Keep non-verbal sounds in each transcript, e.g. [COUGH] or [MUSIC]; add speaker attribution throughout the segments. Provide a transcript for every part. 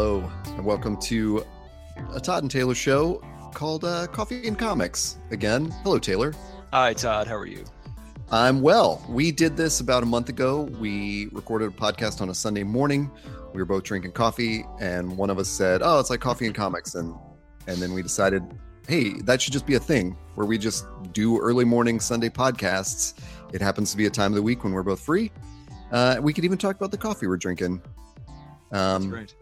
Speaker 1: Hello, and welcome to a Todd and Taylor show called uh, Coffee and Comics. Again, hello, Taylor.
Speaker 2: Hi, Todd. How are you?
Speaker 1: I'm well. We did this about a month ago. We recorded a podcast on a Sunday morning. We were both drinking coffee, and one of us said, "Oh, it's like coffee and comics," and and then we decided, hey, that should just be a thing where we just do early morning Sunday podcasts. It happens to be a time of the week when we're both free. Uh, we could even talk about the coffee we're drinking. Um,
Speaker 2: right.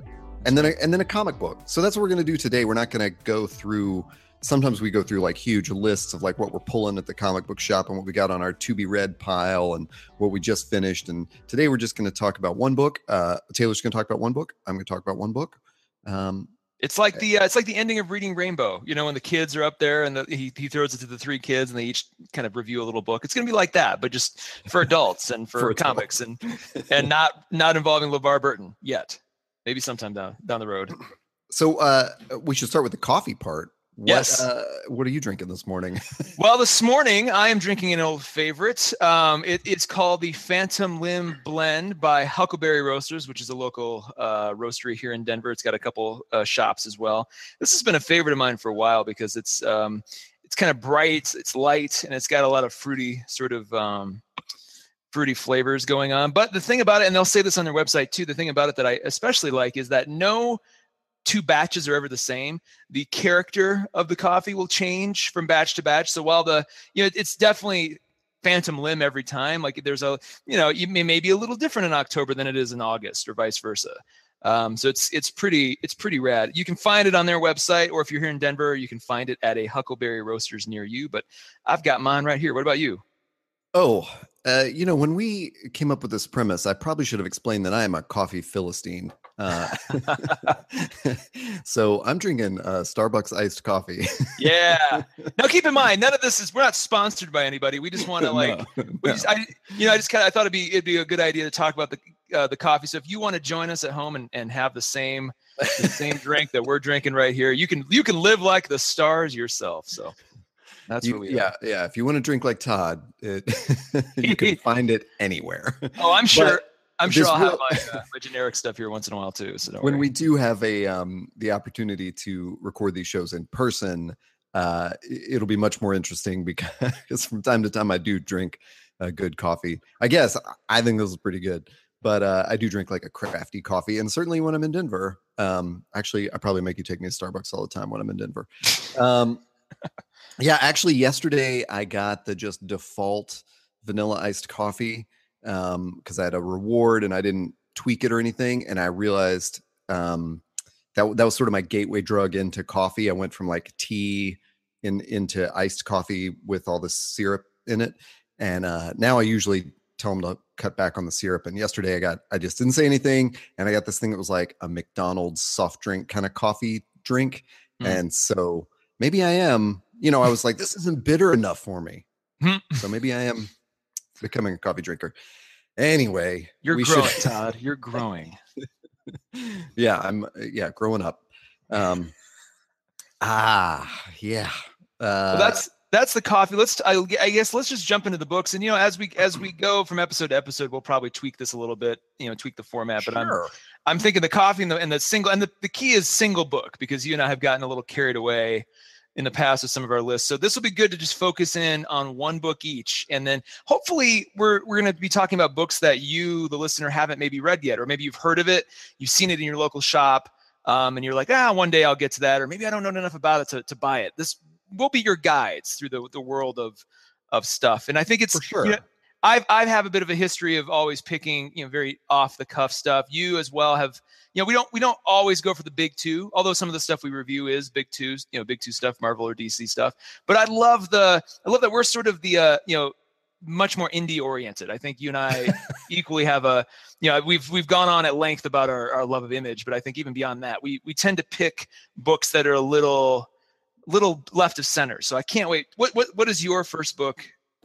Speaker 1: And then a, and then a comic book. So that's what we're going to do today. We're not going to go through. Sometimes we go through like huge lists of like what we're pulling at the comic book shop and what we got on our to be read pile and what we just finished. And today we're just going to talk about one book. Uh, Taylor's going to talk about one book. I'm going to talk about one book. Um,
Speaker 2: It's like the uh, it's like the ending of Reading Rainbow. You know, when the kids are up there and the, he he throws it to the three kids and they each kind of review a little book. It's going to be like that, but just for adults and [LAUGHS] for,
Speaker 1: For adults.
Speaker 2: comics and and not not involving LeVar Burton yet. Maybe sometime down down the road. [CLEARS THROAT]
Speaker 1: so uh, we should start with the coffee part. What,
Speaker 2: Yes.
Speaker 1: Uh, what are you drinking this morning? [LAUGHS]
Speaker 2: Well, this morning I am drinking an old favorite. Um, it, it's called the Phantom Limb Blend by Huckleberry Roasters, which is a local uh, roastery here in Denver. It's got a couple uh, shops as well. This has been a favorite of mine for a while because it's um, it's kind of bright, it's light, and it's got a lot of fruity sort of um, fruity flavors going on. But the thing about it, and they'll say this on their website too, the thing about it that I especially like is that no two batches are ever the same. The character of the coffee will change from batch to batch. So while the you know it's definitely phantom limb every time like there's a you know may, may be a little different in october than it is in august or vice versa um, so it's it's pretty it's pretty rad you can find it on their website or if you're here in denver you can find it at a huckleberry roasters near you but i've got mine right here what about you
Speaker 1: Oh, uh, you know, when we came up with this premise, I probably should have explained that I am a coffee philistine. Uh, [LAUGHS] so I'm drinking uh, Starbucks iced coffee.
Speaker 2: yeah [LAUGHS] now keep in mind none of this is we're not sponsored by anybody we just want to like
Speaker 1: No, [LAUGHS]
Speaker 2: We
Speaker 1: no.
Speaker 2: just, I, you know, I just kind of I thought it'd be it'd be a good idea to talk about the uh, the coffee. So if you want to join us at home and, and have the same the same drink that we're drinking right here, you can you can live like the stars yourself. So that's
Speaker 1: You-
Speaker 2: what we
Speaker 1: yeah, yeah. If you want to drink like Todd, it, [LAUGHS] you can [LAUGHS] find it anywhere.
Speaker 2: Oh, I'm sure. I'm sure I'll have my, uh, my generic stuff here once in a while too. So don't
Speaker 1: when
Speaker 2: worry.
Speaker 1: we do have a um the opportunity to record these shows in person uh it'll be much more interesting [LAUGHS] because from time to time i do drink a good coffee i guess i think this is pretty good but uh i do drink like a crafty coffee and certainly when i'm in denver um actually i probably make you take me to starbucks all the time when i'm in denver um yeah actually yesterday i got the just default vanilla iced coffee um because i had a reward and i didn't tweak it or anything and i realized um that, that was sort of my gateway drug into coffee i went from like tea in into iced coffee with all the syrup in it and uh now i usually tell them to cut back on the syrup and yesterday i got i just didn't say anything and i got this thing that was like a mcdonald's soft drink kind of coffee drink
Speaker 2: Hmm.
Speaker 1: and so maybe i am you know i was like this isn't bitter enough for me
Speaker 2: Hmm.
Speaker 1: so maybe i am becoming a coffee drinker anyway
Speaker 2: You're
Speaker 1: we
Speaker 2: growing,
Speaker 1: should-
Speaker 2: Todd. You're growing. [LAUGHS]
Speaker 1: yeah i'm uh, yeah growing up um ah yeah uh
Speaker 2: Well, that's that's the coffee. Let's I, I guess let's just jump into the books and you know as we as we go from episode to episode we'll probably tweak this a little bit you know tweak the format but I'm. I'm thinking the coffee and the, and the single and the, the key is single book because you and I have gotten a little carried away in the past with some of our lists. So this will be good to just focus in on one book each. And then hopefully we're we're going to be talking about books that you, the listener, haven't maybe read yet, or maybe you've heard of it, you've seen it in your local shop, um, and you're like, ah, one day I'll get to that, or maybe I don't know enough about it to, to buy it. This will be your guides through the, the world of of stuff. And I think it's
Speaker 1: for sure
Speaker 2: you know, I've I have a bit of a history of always picking you know very off the cuff stuff. You as well have you know we don't we don't always go for the big two, although some of the stuff we review is big twos, you know big two stuff, Marvel or DC stuff. But I love the I love that we're sort of the uh, you know much more indie oriented. I think you and I [LAUGHS] equally have a you know we've we've gone on at length about our, our love of image, but I think even beyond that, we we tend to pick books that are a little little left of center. So I can't wait. What what what is your first book,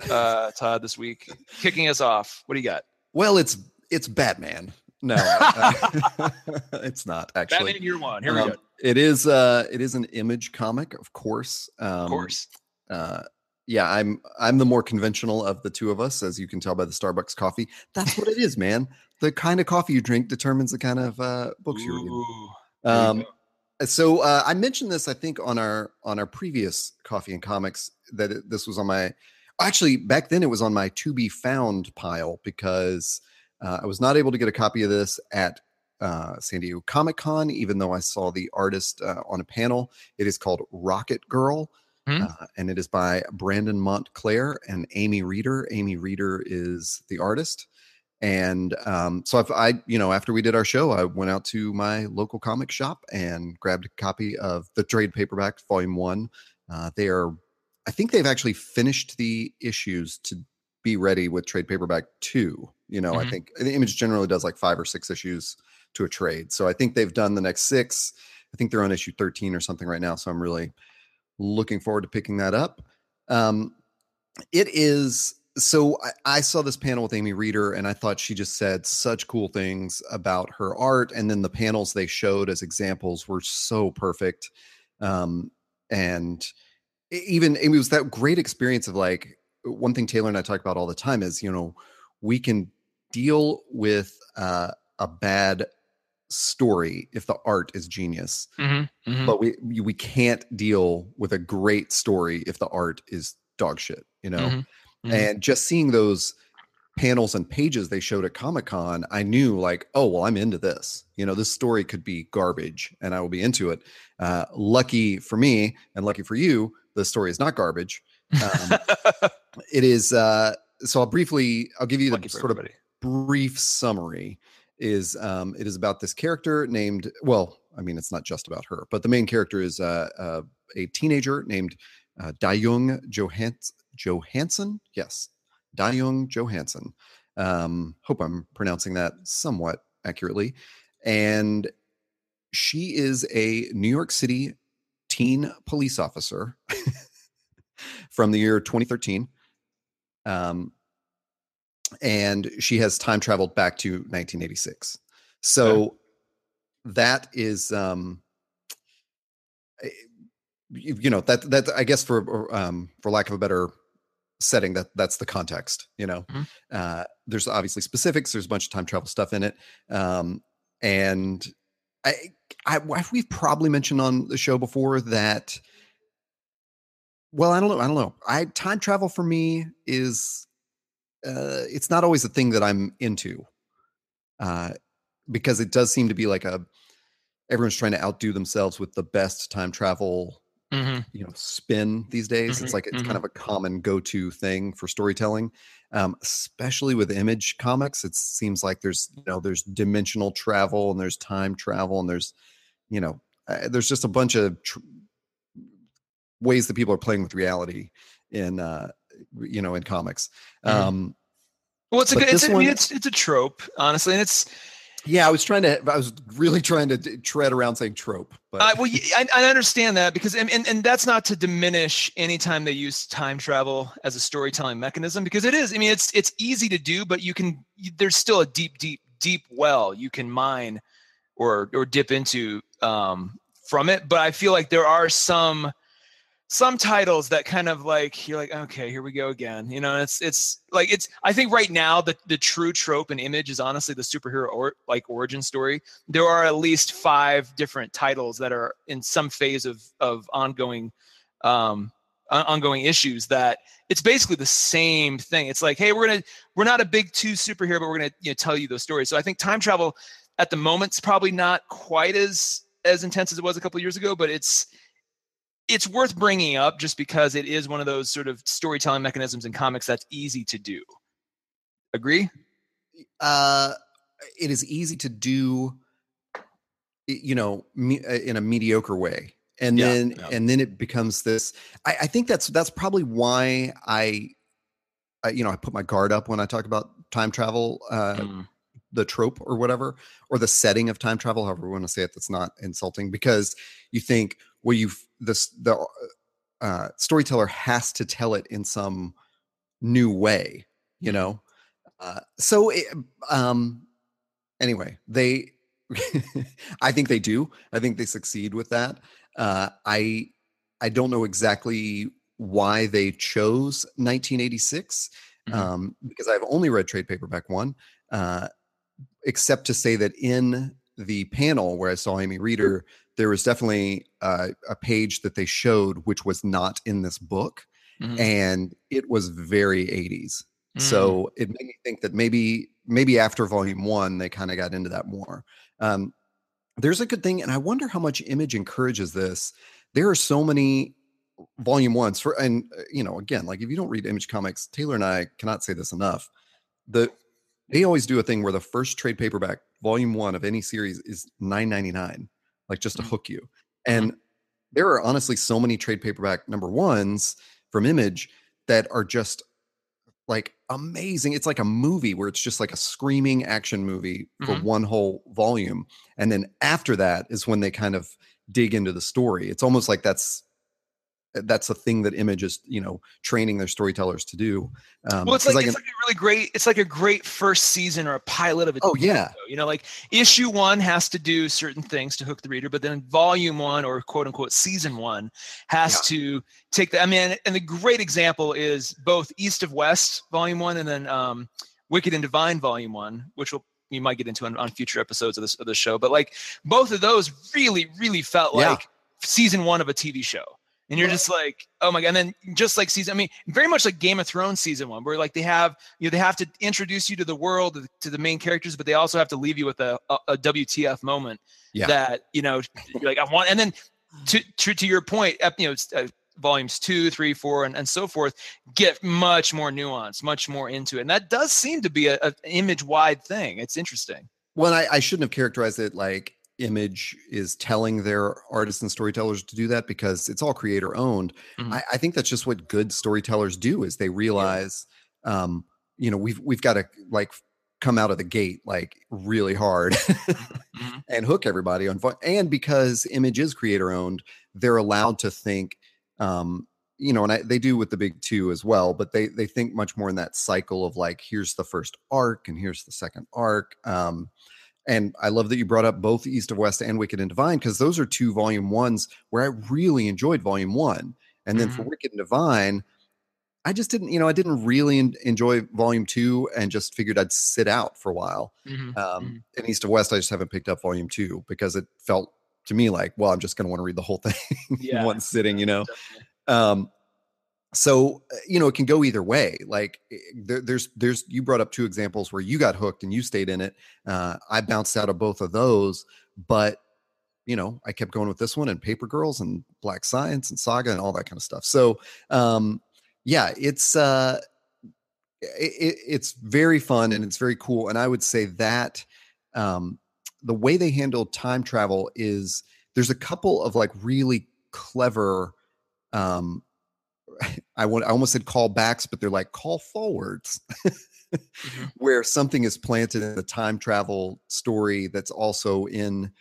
Speaker 2: uh, Todd, this week? Kicking us off. What do you got?
Speaker 1: well it's it's batman no [LAUGHS] uh, [LAUGHS] it's not actually
Speaker 2: Batman Year One. Here we
Speaker 1: Um,
Speaker 2: go.
Speaker 1: it is uh it is an image comic of course um
Speaker 2: Of course.
Speaker 1: uh yeah i'm i'm the more conventional of the two of us as you can tell by the starbucks coffee that's what it is man the kind of coffee you drink determines the kind of uh books you're reading
Speaker 2: Ooh,
Speaker 1: Um, so uh, I mentioned this, I think, on our on our previous coffee and comics that it, this was on my. Actually, back then it was on my to be found pile because uh, I was not able to get a copy of this at uh, San Diego Comic Con, even though I saw the artist uh, on a panel. It is called Rocket Girl,
Speaker 2: Hmm.
Speaker 1: uh, and it is by Brandon Montclare and Amy Reeder. Amy Reeder is the artist. And um, so if I, you know, after we did our show, I went out to my local comic shop and grabbed a copy of the trade paperback, volume one. Uh, they are, I think they've actually finished the issues to be ready with trade paperback two. You know, I
Speaker 2: Mhm.
Speaker 1: think the image generally does like five or six issues to a trade. So I think they've done the next six. I think they're on issue 13 or something right now. So I'm really looking forward to picking that up. Um, it is so I, I saw this panel with Amy Reeder and I thought she just said such cool things about her art. And then the panels they showed as examples were so perfect. Um, and even it was that great experience of like one thing Taylor and I talk about all the time is, you know, we can deal with uh, a bad story if the art is genius
Speaker 2: Mhm, mhm.
Speaker 1: but we we- can't deal with a great story if the art is dog shit you know
Speaker 2: Mhm, mhm.
Speaker 1: and just seeing those panels and pages they showed at comic-con i knew like oh well i'm into this you know this story could be garbage and i will be into it uh, lucky for me and lucky for you the story is not garbage um, [LAUGHS] it is uh, so i'll briefly i'll give you the
Speaker 2: Lucky
Speaker 1: sort of brief summary is um, it is about this character named well i mean it's not just about her but the main character is uh, uh, a teenager named uh, DaYoung Johans- Johansson yes DaYoung Johansson um, hope i'm pronouncing that somewhat accurately. And she is a new york city teen police officer from the year 2013 um, and she has time traveled back to 1986 so that is um eh, you you know that that i guess for um for lack of a better setting that that's the context you know?
Speaker 2: Mhm.
Speaker 1: uh there's obviously specifics there's a bunch of time travel stuff in it um and i i we've probably mentioned on the show before that well i don't know i don't know. I time travel for me is uh it's not always a thing that i'm into uh because it does seem to be like a everyone's trying to outdo themselves with the best time travel
Speaker 2: Mhm,
Speaker 1: you know spin these days. It's
Speaker 2: Mhm,
Speaker 1: like it's
Speaker 2: mhm.
Speaker 1: kind of a common go-to thing for storytelling um, especially with image comics. It seems like there's you know there's dimensional travel and there's time travel and there's you know uh, there's just a bunch of tr- ways that people are playing with reality in uh you know in comics
Speaker 2: Mhm.
Speaker 1: um
Speaker 2: Well, it's a good. It's, I mean,
Speaker 1: one-
Speaker 2: it's it's a trope, honestly, and it's.
Speaker 1: yeah i was trying to i was really trying to tread around saying trope but
Speaker 2: I, well, I, I understand that because, and, and, and that's not to diminish anytime they use time travel as a storytelling mechanism because it is. I mean, it's it's easy to do, but you can. There's still a deep, deep, deep well you can mine, or or dip into um, from it. But I feel like there are some some titles that kind of like you're like okay here we go again. You know it's it's like it's i think right now the the true trope and image is honestly the superhero or like origin story. There are at least five different titles that are in some phase of of ongoing um ongoing issues that it's basically the same thing. It's like hey we're gonna we're not a big two superhero but we're gonna you know tell you those stories. So i think time travel at the moment's probably not quite as as intense as it was a couple years ago but it's it's worth bringing up just because it is one of those sort of storytelling mechanisms in comics that's easy to do. Agree?
Speaker 1: Uh it is easy to do you know me, uh, in a mediocre way. And
Speaker 2: Yeah,
Speaker 1: then
Speaker 2: yeah.
Speaker 1: and then it becomes this I, I think that's that's probably why I, I you know i put my guard up when i talk about time travel uh
Speaker 2: Mm,
Speaker 1: the trope or whatever or the setting of time travel however we want to say it that's not insulting because you think well you've this the uh storyteller has to tell it in some new way you know? Uh so it, um anyway they [LAUGHS] i think they do. I think they succeed with that. Uh i i don't know exactly why they chose 1986
Speaker 2: Mhm.
Speaker 1: um because i've only read trade paperback one uh except to say that in the panel where I saw Amy Reeder, there was definitely uh, a page that they showed which was not in this book,
Speaker 2: Mhm.
Speaker 1: and it was very 80s.
Speaker 2: Mm.
Speaker 1: So it made me think that maybe maybe after volume one they kind of got into that more. Um, there's a good thing, and I wonder how much Image encourages this. There are so many volume ones for, and uh, you know, again, like if you don't read Image comics, Taylor and I cannot say this enough. The they always do a thing where the first trade paperback, volume one of any series, is nine ninety nine, like just to
Speaker 2: Mhm.
Speaker 1: hook you. And there are honestly so many trade paperback number ones from Image that are just like amazing. It's like a movie where it's just like a screaming action movie for
Speaker 2: Mhm.
Speaker 1: one whole volume. And then after that is when they kind of dig into the story. It's almost like that's that's a thing that Image is, you know, training their storytellers to do. Um,
Speaker 2: well, it's like,
Speaker 1: I
Speaker 2: it's
Speaker 1: can-
Speaker 2: like a really great. It's like a great first season or a pilot of a
Speaker 1: oh yeah,
Speaker 2: show. You know, like issue one has to do certain things to hook the reader, but then volume one or quote unquote season one has to take the. I mean, and the great example is both East of West volume one and then um, Wicked and Divine volume one, which will you might get into on, on future episodes of this of the show. But like both of those really, really felt
Speaker 1: Yeah.
Speaker 2: like season one of a TV show. And you're just like, oh my god! And then just like season, I mean, very much like Game of Thrones season one, where like they have you know they have to introduce you to the world, to the main characters, but they also have to leave you with a, a, a WTF moment
Speaker 1: Yeah.
Speaker 2: that you know, you're like I want. And then to to, to your point, you know, uh, volumes two, three, four, and, and so forth get much more nuance, much more into it, and that does seem to be a, a image wide thing. It's interesting.
Speaker 1: Well, I, I shouldn't have characterized it like Image is telling their artists and storytellers to do that because it's all creator owned.
Speaker 2: Mhm.
Speaker 1: I, I think that's just what good storytellers do is they realize, um, you know, we've we've got to like come out of the gate like really hard
Speaker 2: Mhm. [LAUGHS]
Speaker 1: and hook everybody on. And because Image is creator owned, they're allowed to think. Um, you know, and I, they do with the big two as well, but they they think much more in that cycle of like, here's the first arc and here's the second arc. Um, and I love that you brought up both East of West and Wicked and Divine because those are two volume ones where I really enjoyed volume one. And then for Wicked and Divine, I just didn't, you know, I didn't really en- enjoy volume two and just figured I'd sit out for a while.
Speaker 2: Mhm.
Speaker 1: Um, In East of West, I just haven't picked up volume two because it felt to me like, well, I'm just going to want to read the whole thing [LAUGHS]
Speaker 2: Yeah,
Speaker 1: in one sitting, you know? Um so uh, you know it can go either way like eh, there, there's there's you brought up two examples where you got hooked and you stayed in it uh i bounced out of both of those but you know i kept going with this one and paper girls and black science and saga and all that kind of stuff. So um yeah it's uh it, it's very fun and it's very cool and i would say that um the way they handle time travel is there's a couple of like really clever um [LAUGHS] I want I almost said callbacks, but they're like call forwards,
Speaker 2: Mhm. [LAUGHS]
Speaker 1: where something is planted in the time travel story that's also in,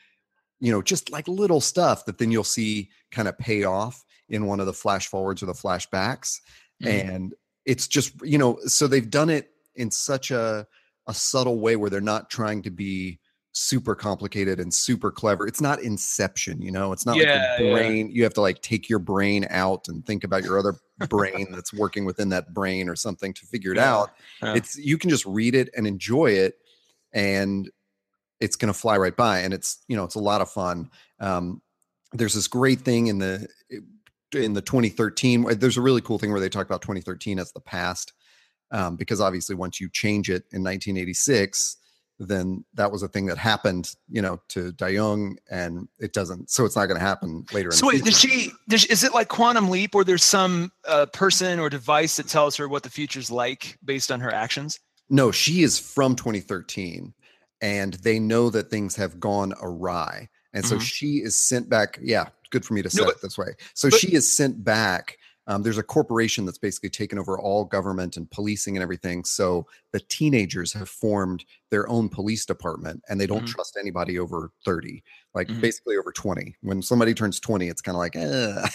Speaker 1: you know, just like little stuff that then you'll see kind of pay off in one of the flash forwards or the flashbacks.
Speaker 2: Mhm.
Speaker 1: And it's just, you know, so they've done it in such a a subtle way where they're not trying to be super complicated and super clever. It's not inception, you know, it's not
Speaker 2: Yeah,
Speaker 1: like the
Speaker 2: yeah.
Speaker 1: brain. You have to like take your brain out and think about your other brain that's working within that brain or something to figure it
Speaker 2: Yeah,
Speaker 1: out.
Speaker 2: yeah.
Speaker 1: It's you can just read it and enjoy it and it's going to fly right by and it's, you know, it's a lot of fun. Um there's this great thing in the in the 2013 there's a really cool thing where they talk about 2013 as the past um, because obviously once you change it in 1986 then that was a thing that happened you know to DaYoung and it doesn't so it's not going to happen later in
Speaker 2: So
Speaker 1: the
Speaker 2: wait, does she? Does, is it like quantum leap, or there's some uh, person or device that tells her what the future's like based on her actions?
Speaker 1: no she is from 2013 and they know that things have gone awry and so
Speaker 2: Mhm.
Speaker 1: she is sent back yeah good for me to say
Speaker 2: No,
Speaker 1: it this way so
Speaker 2: but-
Speaker 1: she is sent back um, there's a corporation that's basically taken over all government and policing and everything so the teenagers have formed their own police department and they don't
Speaker 2: Mhm.
Speaker 1: trust anybody over 30 like
Speaker 2: Mhm.
Speaker 1: basically over 20 when somebody turns 20 it's kind of like eh.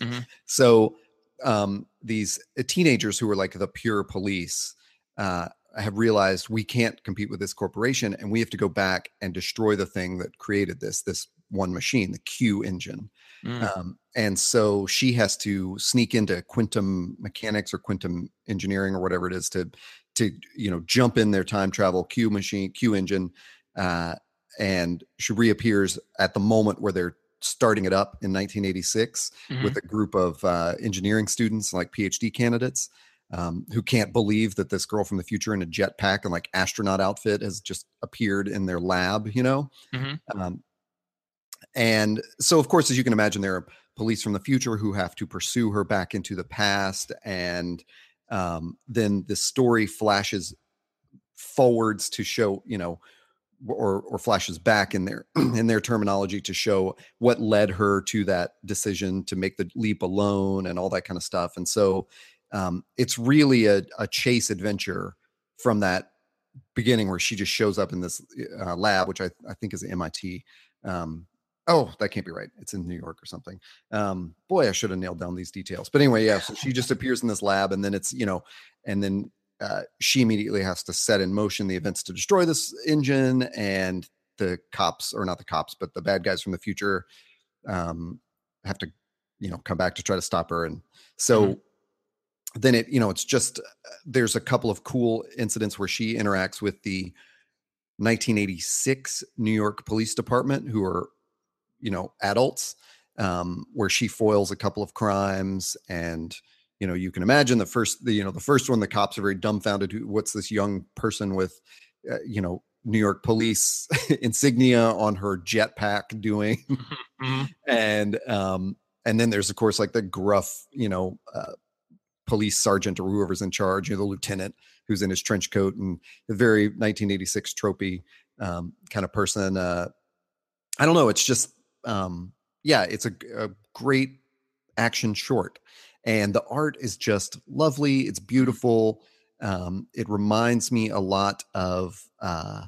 Speaker 2: Mhm. [LAUGHS]
Speaker 1: so um, these uh, teenagers who are like the pure police uh, have realized we can't compete with this corporation and we have to go back and destroy the thing that created this this one machine the q engine
Speaker 2: Mm.
Speaker 1: um, and so she has to sneak into quantum mechanics or quantum engineering or whatever it is to to you know jump in their time travel q machine q engine uh, and she reappears at the moment where they're starting it up in 1986
Speaker 2: Mhm.
Speaker 1: with a group of uh, engineering students, like PhD candidates, um, who can't believe that this girl from the future in a jetpack and like astronaut outfit has just appeared in their lab. You know,
Speaker 2: Mhm.
Speaker 1: um, and so of course, as you can imagine, there are police from the future who have to pursue her back into the past, and um, then the story flashes forwards to show, you know, or or flashes back in their [CLEARS THROAT] in their terminology to show what led her to that decision to make the leap alone and all that kind of stuff. And so um, it's really a, a chase adventure from that beginning where she just shows up in this uh, lab, which I, I think is MIT. Um, oh, that can't be right. It's in New York or something. Um, boy, I should have nailed down these details. But anyway, yeah. So she just [LAUGHS] appears in this lab, and then it's you know, and then uh, she immediately has to set in motion the events to destroy this engine, and the cops, or not the cops, but the bad guys from the future, um, have to you know come back to try to stop her, and so.
Speaker 2: Mhm.
Speaker 1: Then it, you know, it's just uh, there's a couple of cool incidents where she interacts with the 1986 New York Police Department, who are, you know, adults, um, where she foils a couple of crimes, and you know, you can imagine the first, the you know, the first one, the cops are very dumbfounded. Who, what's this young person with, uh, you know, New York Police [LAUGHS] insignia on her jetpack doing? [LAUGHS]
Speaker 2: Mhm.
Speaker 1: and um, and then there's of course like the gruff, you know, uh, police sergeant or whoever's in charge, you know, the lieutenant who's in his trench coat and the very 1986 tropey um, kind of person. Uh, I don't know. It's just, um, yeah, it's a great action short, and the art is just lovely. It's beautiful. Um, it reminds me a lot of uh,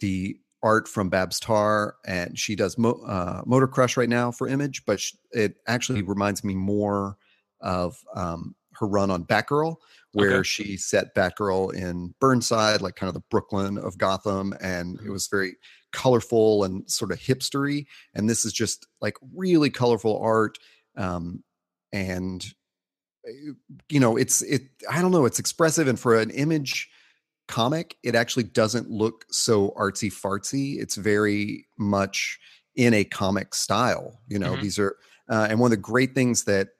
Speaker 1: the art from Babs Tarr, and she does Mo- uh, Motor Crush right now for Image, but it actually reminds me more of um, her run on Batgirl, where
Speaker 2: Okay.
Speaker 1: she set Batgirl in Burnside, like kind of the Brooklyn of Gotham, and it was very colorful and sort of hipstery. And this is just like really colorful art, um, and uh, you know, it's it. I don't know, it's expressive, and for an image comic, it actually doesn't look so artsy fartsy. It's very much in a comic style. You know,
Speaker 2: Mhm.
Speaker 1: these are, uh, and one of the great things that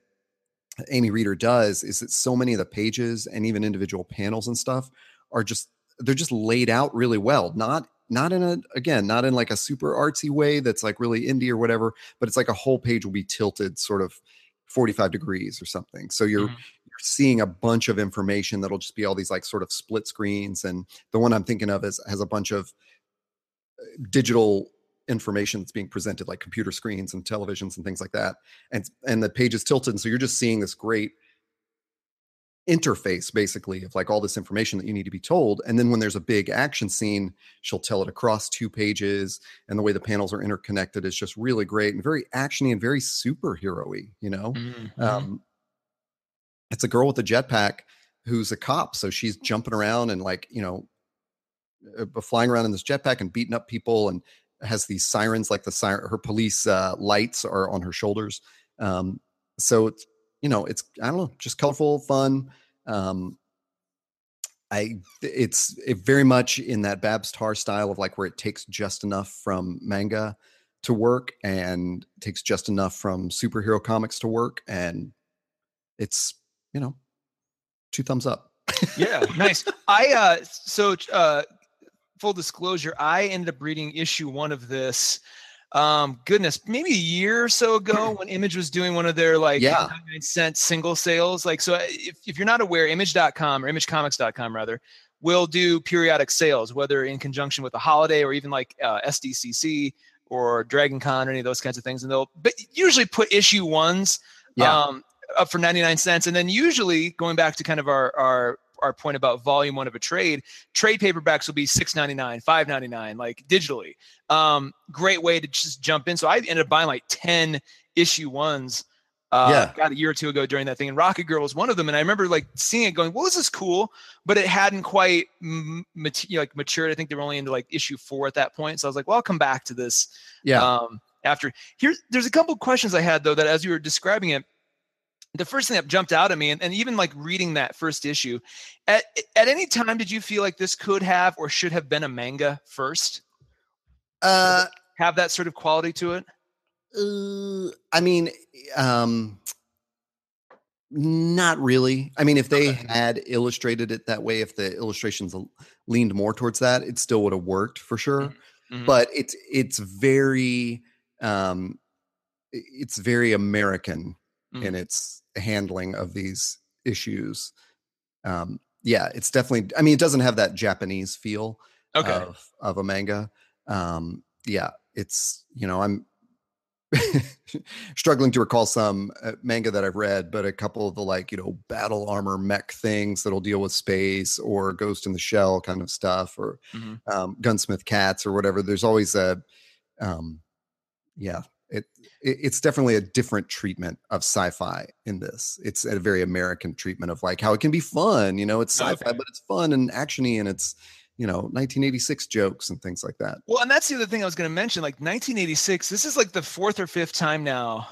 Speaker 1: Amy Reeder does is that so many of the pages and even individual panels and stuff are just they're just laid out really well. Not not in a again not in like a super artsy way that's like really indie or whatever, but it's like a whole page will be tilted sort of 45 degrees or something. So you're
Speaker 2: Mhm.
Speaker 1: you're seeing a bunch of information that'll just be all these like sort of split screens. And the one I'm thinking of is has a bunch of uh, digital information that's being presented like computer screens and televisions and things like that and and the page is tilted and so you're just seeing this great interface basically of like all this information that you need to be told and then when there's a big action scene she'll tell it across two pages and the way the panels are interconnected is just really great and very actiony and very superhero-y you know
Speaker 2: Mhm.
Speaker 1: um, it's a girl with a jetpack who's a cop so she's jumping around and like you know uh, flying around in this jetpack and beating up people and has these sirens like the siren her police uh, lights are on her shoulders um, so it's you know it's i don't know just colorful fun um, i it's it very much in that babs tarr style of like where it takes just enough from manga to work and takes just enough from superhero comics to work and it's you know two thumbs up.
Speaker 2: Yeah nice. [LAUGHS] I uh so uh full disclosure i ended up reading issue one of this um goodness maybe a year or so ago [CLEARS THROAT] when image was doing one of their like
Speaker 1: Yeah.
Speaker 2: 99 cent single sales like so if, if you're not aware image.com or imagecomics.com rather will do periodic sales whether in conjunction with a holiday or even like uh, sdcc or dragon con or any of those kinds of things and they'll but usually put issue ones
Speaker 1: Yeah.
Speaker 2: um, up for 99 cents. And then usually going back to kind of our, our, our point about volume one of a trade, trade paperbacks will be 6.99, 5.99, like digitally. Um, great way to just jump in. So I ended up buying like 10 issue ones. Uh,
Speaker 1: Yeah.
Speaker 2: got a year or two ago during that thing, and Rocket Girl was one of them. And I remember like seeing it, going, "Well, this is cool," but it hadn't quite mat- like matured. I think they were only into like issue four at that point. So I was like, "Well, I'll come back to this."
Speaker 1: yeah
Speaker 2: um, after here there's a couple questions i had though that as you were describing it the first thing that jumped out at me and, and even like reading that first issue at, at any time did you feel like this could have or should have been a manga first
Speaker 1: Uh,
Speaker 2: have that sort of quality to it?
Speaker 1: Uh, I mean, um, not really. I mean, if they had illustrated it that way, if the illustrations leaned more towards that, it still would have worked for sure.
Speaker 2: Mhm.
Speaker 1: But it's it's very um, it's very American in
Speaker 2: Mhm.
Speaker 1: its handling of these issues. Um, yeah, it's definitely. I mean, it doesn't have that Japanese feel
Speaker 2: Okay.
Speaker 1: of of a manga. Um, yeah, it's you know I'm [LAUGHS] struggling to recall some uh, manga that I've read, but a couple of the like you know battle armor mech things that'll deal with space or Ghost in the Shell kind of stuff or
Speaker 2: Mhm.
Speaker 1: um, Gunsmith Cats or whatever. There's always a um, yeah. It, it it's definitely a different treatment of sci-fi in this. It's a very American treatment of like how it can be fun. You know, it's oh, sci-fi,
Speaker 2: Okay.
Speaker 1: but it's fun and actiony, and it's you know 1986 jokes and things like that.
Speaker 2: Well, and that's the other thing I was going to mention. Like 1986, this is like the fourth or fifth time now,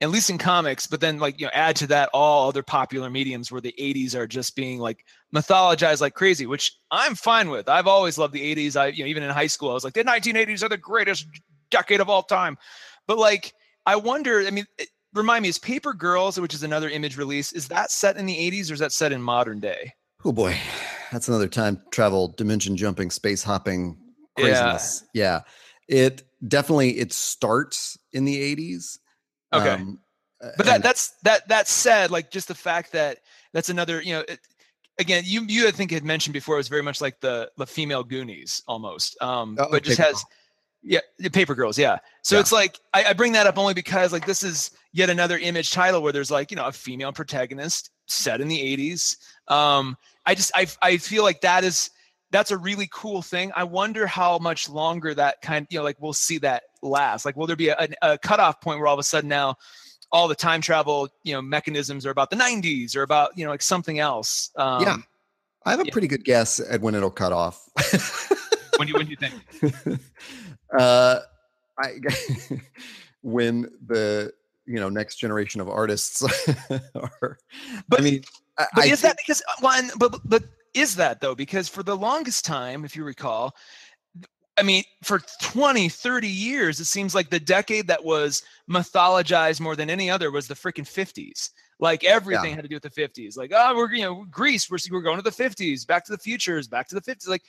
Speaker 2: at least in comics. But then, like you know, add to that all other popular mediums where the 80s are just being like mythologized like crazy, which I'm fine with. I've always loved the 80s. I, you know, even in high school, I was like, the 1980s are the greatest decade of all time. But like, I wonder. I mean. It, Remind me, is Paper Girls, which is another image release, is that set in the 80s or is that set in modern day?
Speaker 1: Oh boy, that's another time travel, dimension jumping, space hopping craziness. Yeah, it definitely it starts in the 80s.
Speaker 2: Okay.
Speaker 1: um,
Speaker 2: but that that's that that said like just the fact that that's another you know it, again you you I think had mentioned before it was very much like the the female goonies almost um
Speaker 1: Oh,
Speaker 2: but just has. Yeah the paper girls yeah so
Speaker 1: Yeah.
Speaker 2: it's like I, I bring that up only because like this is yet another image title where there's like you know a female protagonist set in the 80s um i just i i feel like that is that's a really cool thing i wonder how much longer that kind you know like we'll see that last like will there be a, a, cutoff point where all of a sudden now all the time travel you know mechanisms are about the 90s or about you know like something else um
Speaker 1: Yeah. I have a
Speaker 2: yeah.
Speaker 1: pretty good guess at when it'll cut off.
Speaker 2: when do you when do you think [LAUGHS]
Speaker 1: uh, I [LAUGHS] when the you know next generation of artists [LAUGHS] are.
Speaker 2: But-
Speaker 1: I mean,
Speaker 2: But
Speaker 1: I
Speaker 2: is that because one? But but- but is that though? Because for the longest time, if you recall, I mean, for 20, 30 years, it seems like the decade that was mythologized more than any other was the freaking 50s. Like everything had to do with the 50s. Like, oh, we're you know, Grease, we're we're going to the 50s, back to the futures, back to the 50s. Like,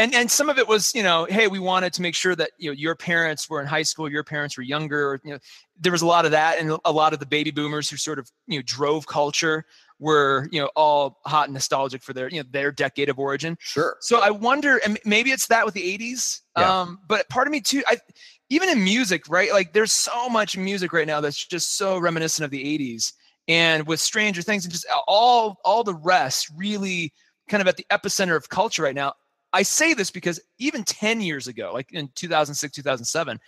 Speaker 2: and and some of it was, you know, hey, we wanted to make sure that you know your parents were in high school, your parents were younger. Or, you know, there was a lot of that, and a lot of the baby boomers who sort of you know drove culture were you know all hot and nostalgic for their you know their decade of origin.
Speaker 1: sure.
Speaker 2: So I wonder, and maybe it's that with the '80s.
Speaker 1: Yeah.
Speaker 2: Um, but part of me too, I even in music, right? Like there's so much music right now that's just so reminiscent of the '80s, and with Stranger Things and just all all the rest, really kind of at the epicenter of culture right now. I say this because even 10 years ago, like in 2006, 2007,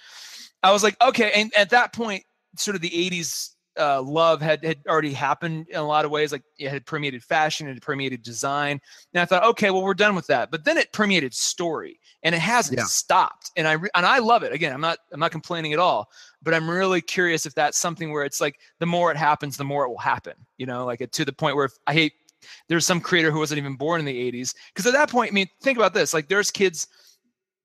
Speaker 2: I was like, okay. And at that point, sort of the 80s uh, love had, had already happened in a lot of ways. Like it had permeated fashion, it had permeated design. And I thought, okay, well, we're done with that. But then it permeated story and it hasn't
Speaker 1: Yeah.
Speaker 2: stopped. And I, re- and I love it. Again, I'm not, I'm not complaining at all, but I'm really curious if that's something where it's like the more it happens, the more it will happen, you know, like to the point where if, I hate, there's some creator who wasn't even born in the 80s. Because at that point, I mean, think about this like there's kids,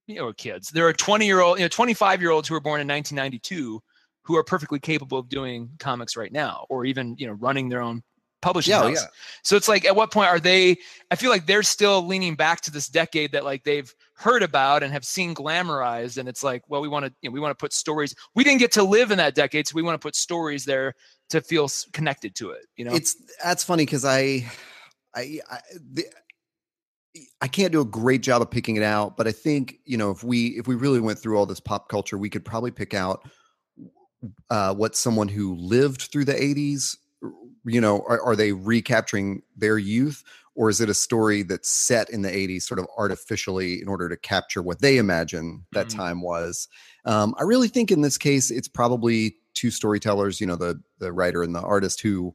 Speaker 2: you know, kids, there are 20 year old, you know, 25 year olds who were born in 1992 who are perfectly capable of doing comics right now or even, you know, running their own publishing
Speaker 1: Yeah, oh,
Speaker 2: house.
Speaker 1: yeah.
Speaker 2: So it's like, at what point are they? I feel like they're still leaning back to this decade that like they've heard about and have seen glamorized, and it's like, well, we want to, you know, we want to put stories. We didn't get to live in that decade, so we want to put stories there to feel connected to it. You know,
Speaker 1: It's that's funny because I, I, I, the, I can't do a great job of picking it out, but I think you know if we if we really went through all this pop culture, we could probably pick out uh, what someone who lived through the '80s. You know, are, are they recapturing their youth, or is it a story that's set in the '80s, sort of artificially, in order to capture what they imagine that
Speaker 2: Mhm.
Speaker 1: time was? Um, I really think in this case, it's probably two storytellers. You know, the the writer and the artist who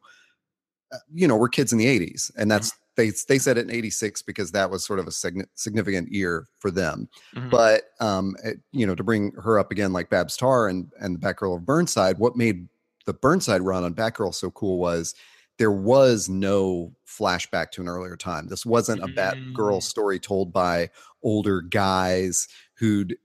Speaker 1: uh, you know, we're kids in the 80s. And that's they they said it in 86 because that was sort of a signi- significant year for them.
Speaker 2: Mhm.
Speaker 1: But um, it- you know, to bring her up again like Babs Tarr and and the Batgirl of Burnside, what made the Burnside run on Batgirl so cool was there was no flashback to an earlier time. This wasn't a Batgirl
Speaker 2: Mm.
Speaker 1: story told by older guys who'd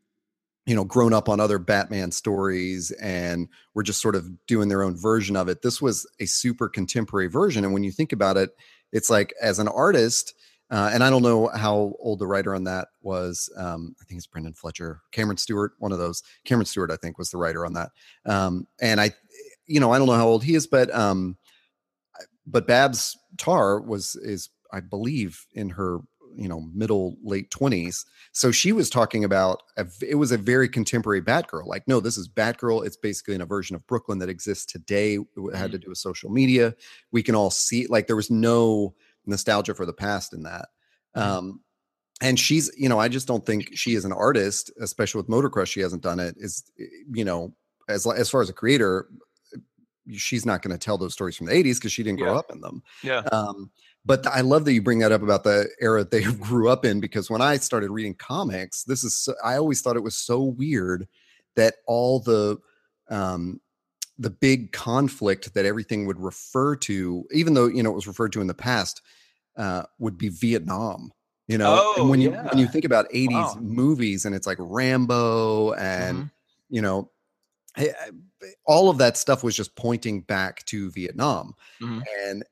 Speaker 1: you know grown up on other batman stories and were just sort of doing their own version of it this was a super contemporary version and when you think about it it's like as an artist uh, and i don't know how old the writer on that was um, i think it's brenden fletcher cameron stewart one of those cameron stewart i think was the writer on that um, and i you know i don't know how old he is but um, but babs tarr was is i believe in her you know middle late 20s so she was talking about a, it was a very contemporary batgirl like no this is batgirl it's basically in a version of brooklyn that exists today it had to mm-hmm. do with social media we can all see like there was no nostalgia for the past in that mm-hmm. um and she's you know i just don't think she is an artist especially with motor crush she hasn't done it is eh, you know as as far as a creator she's not going to tell those stories from the 80s because she didn't grow
Speaker 2: yeah.
Speaker 1: up in them
Speaker 2: yeah
Speaker 1: um but I love that you bring that up about the era they [LAUGHS] grew up in because when I started reading comics, this is so, I always thought it was so weird that all the um, the big conflict that everything would refer to, even though you know it was referred to in the past, uh, would be Vietnam. You know,
Speaker 2: oh,
Speaker 1: and when you
Speaker 2: yeah.
Speaker 1: when you think about '80s
Speaker 2: wow.
Speaker 1: movies and it's like Rambo and
Speaker 2: mm-hmm.
Speaker 1: you know all of that stuff was just pointing back to Vietnam.
Speaker 2: Mm-hmm.
Speaker 1: And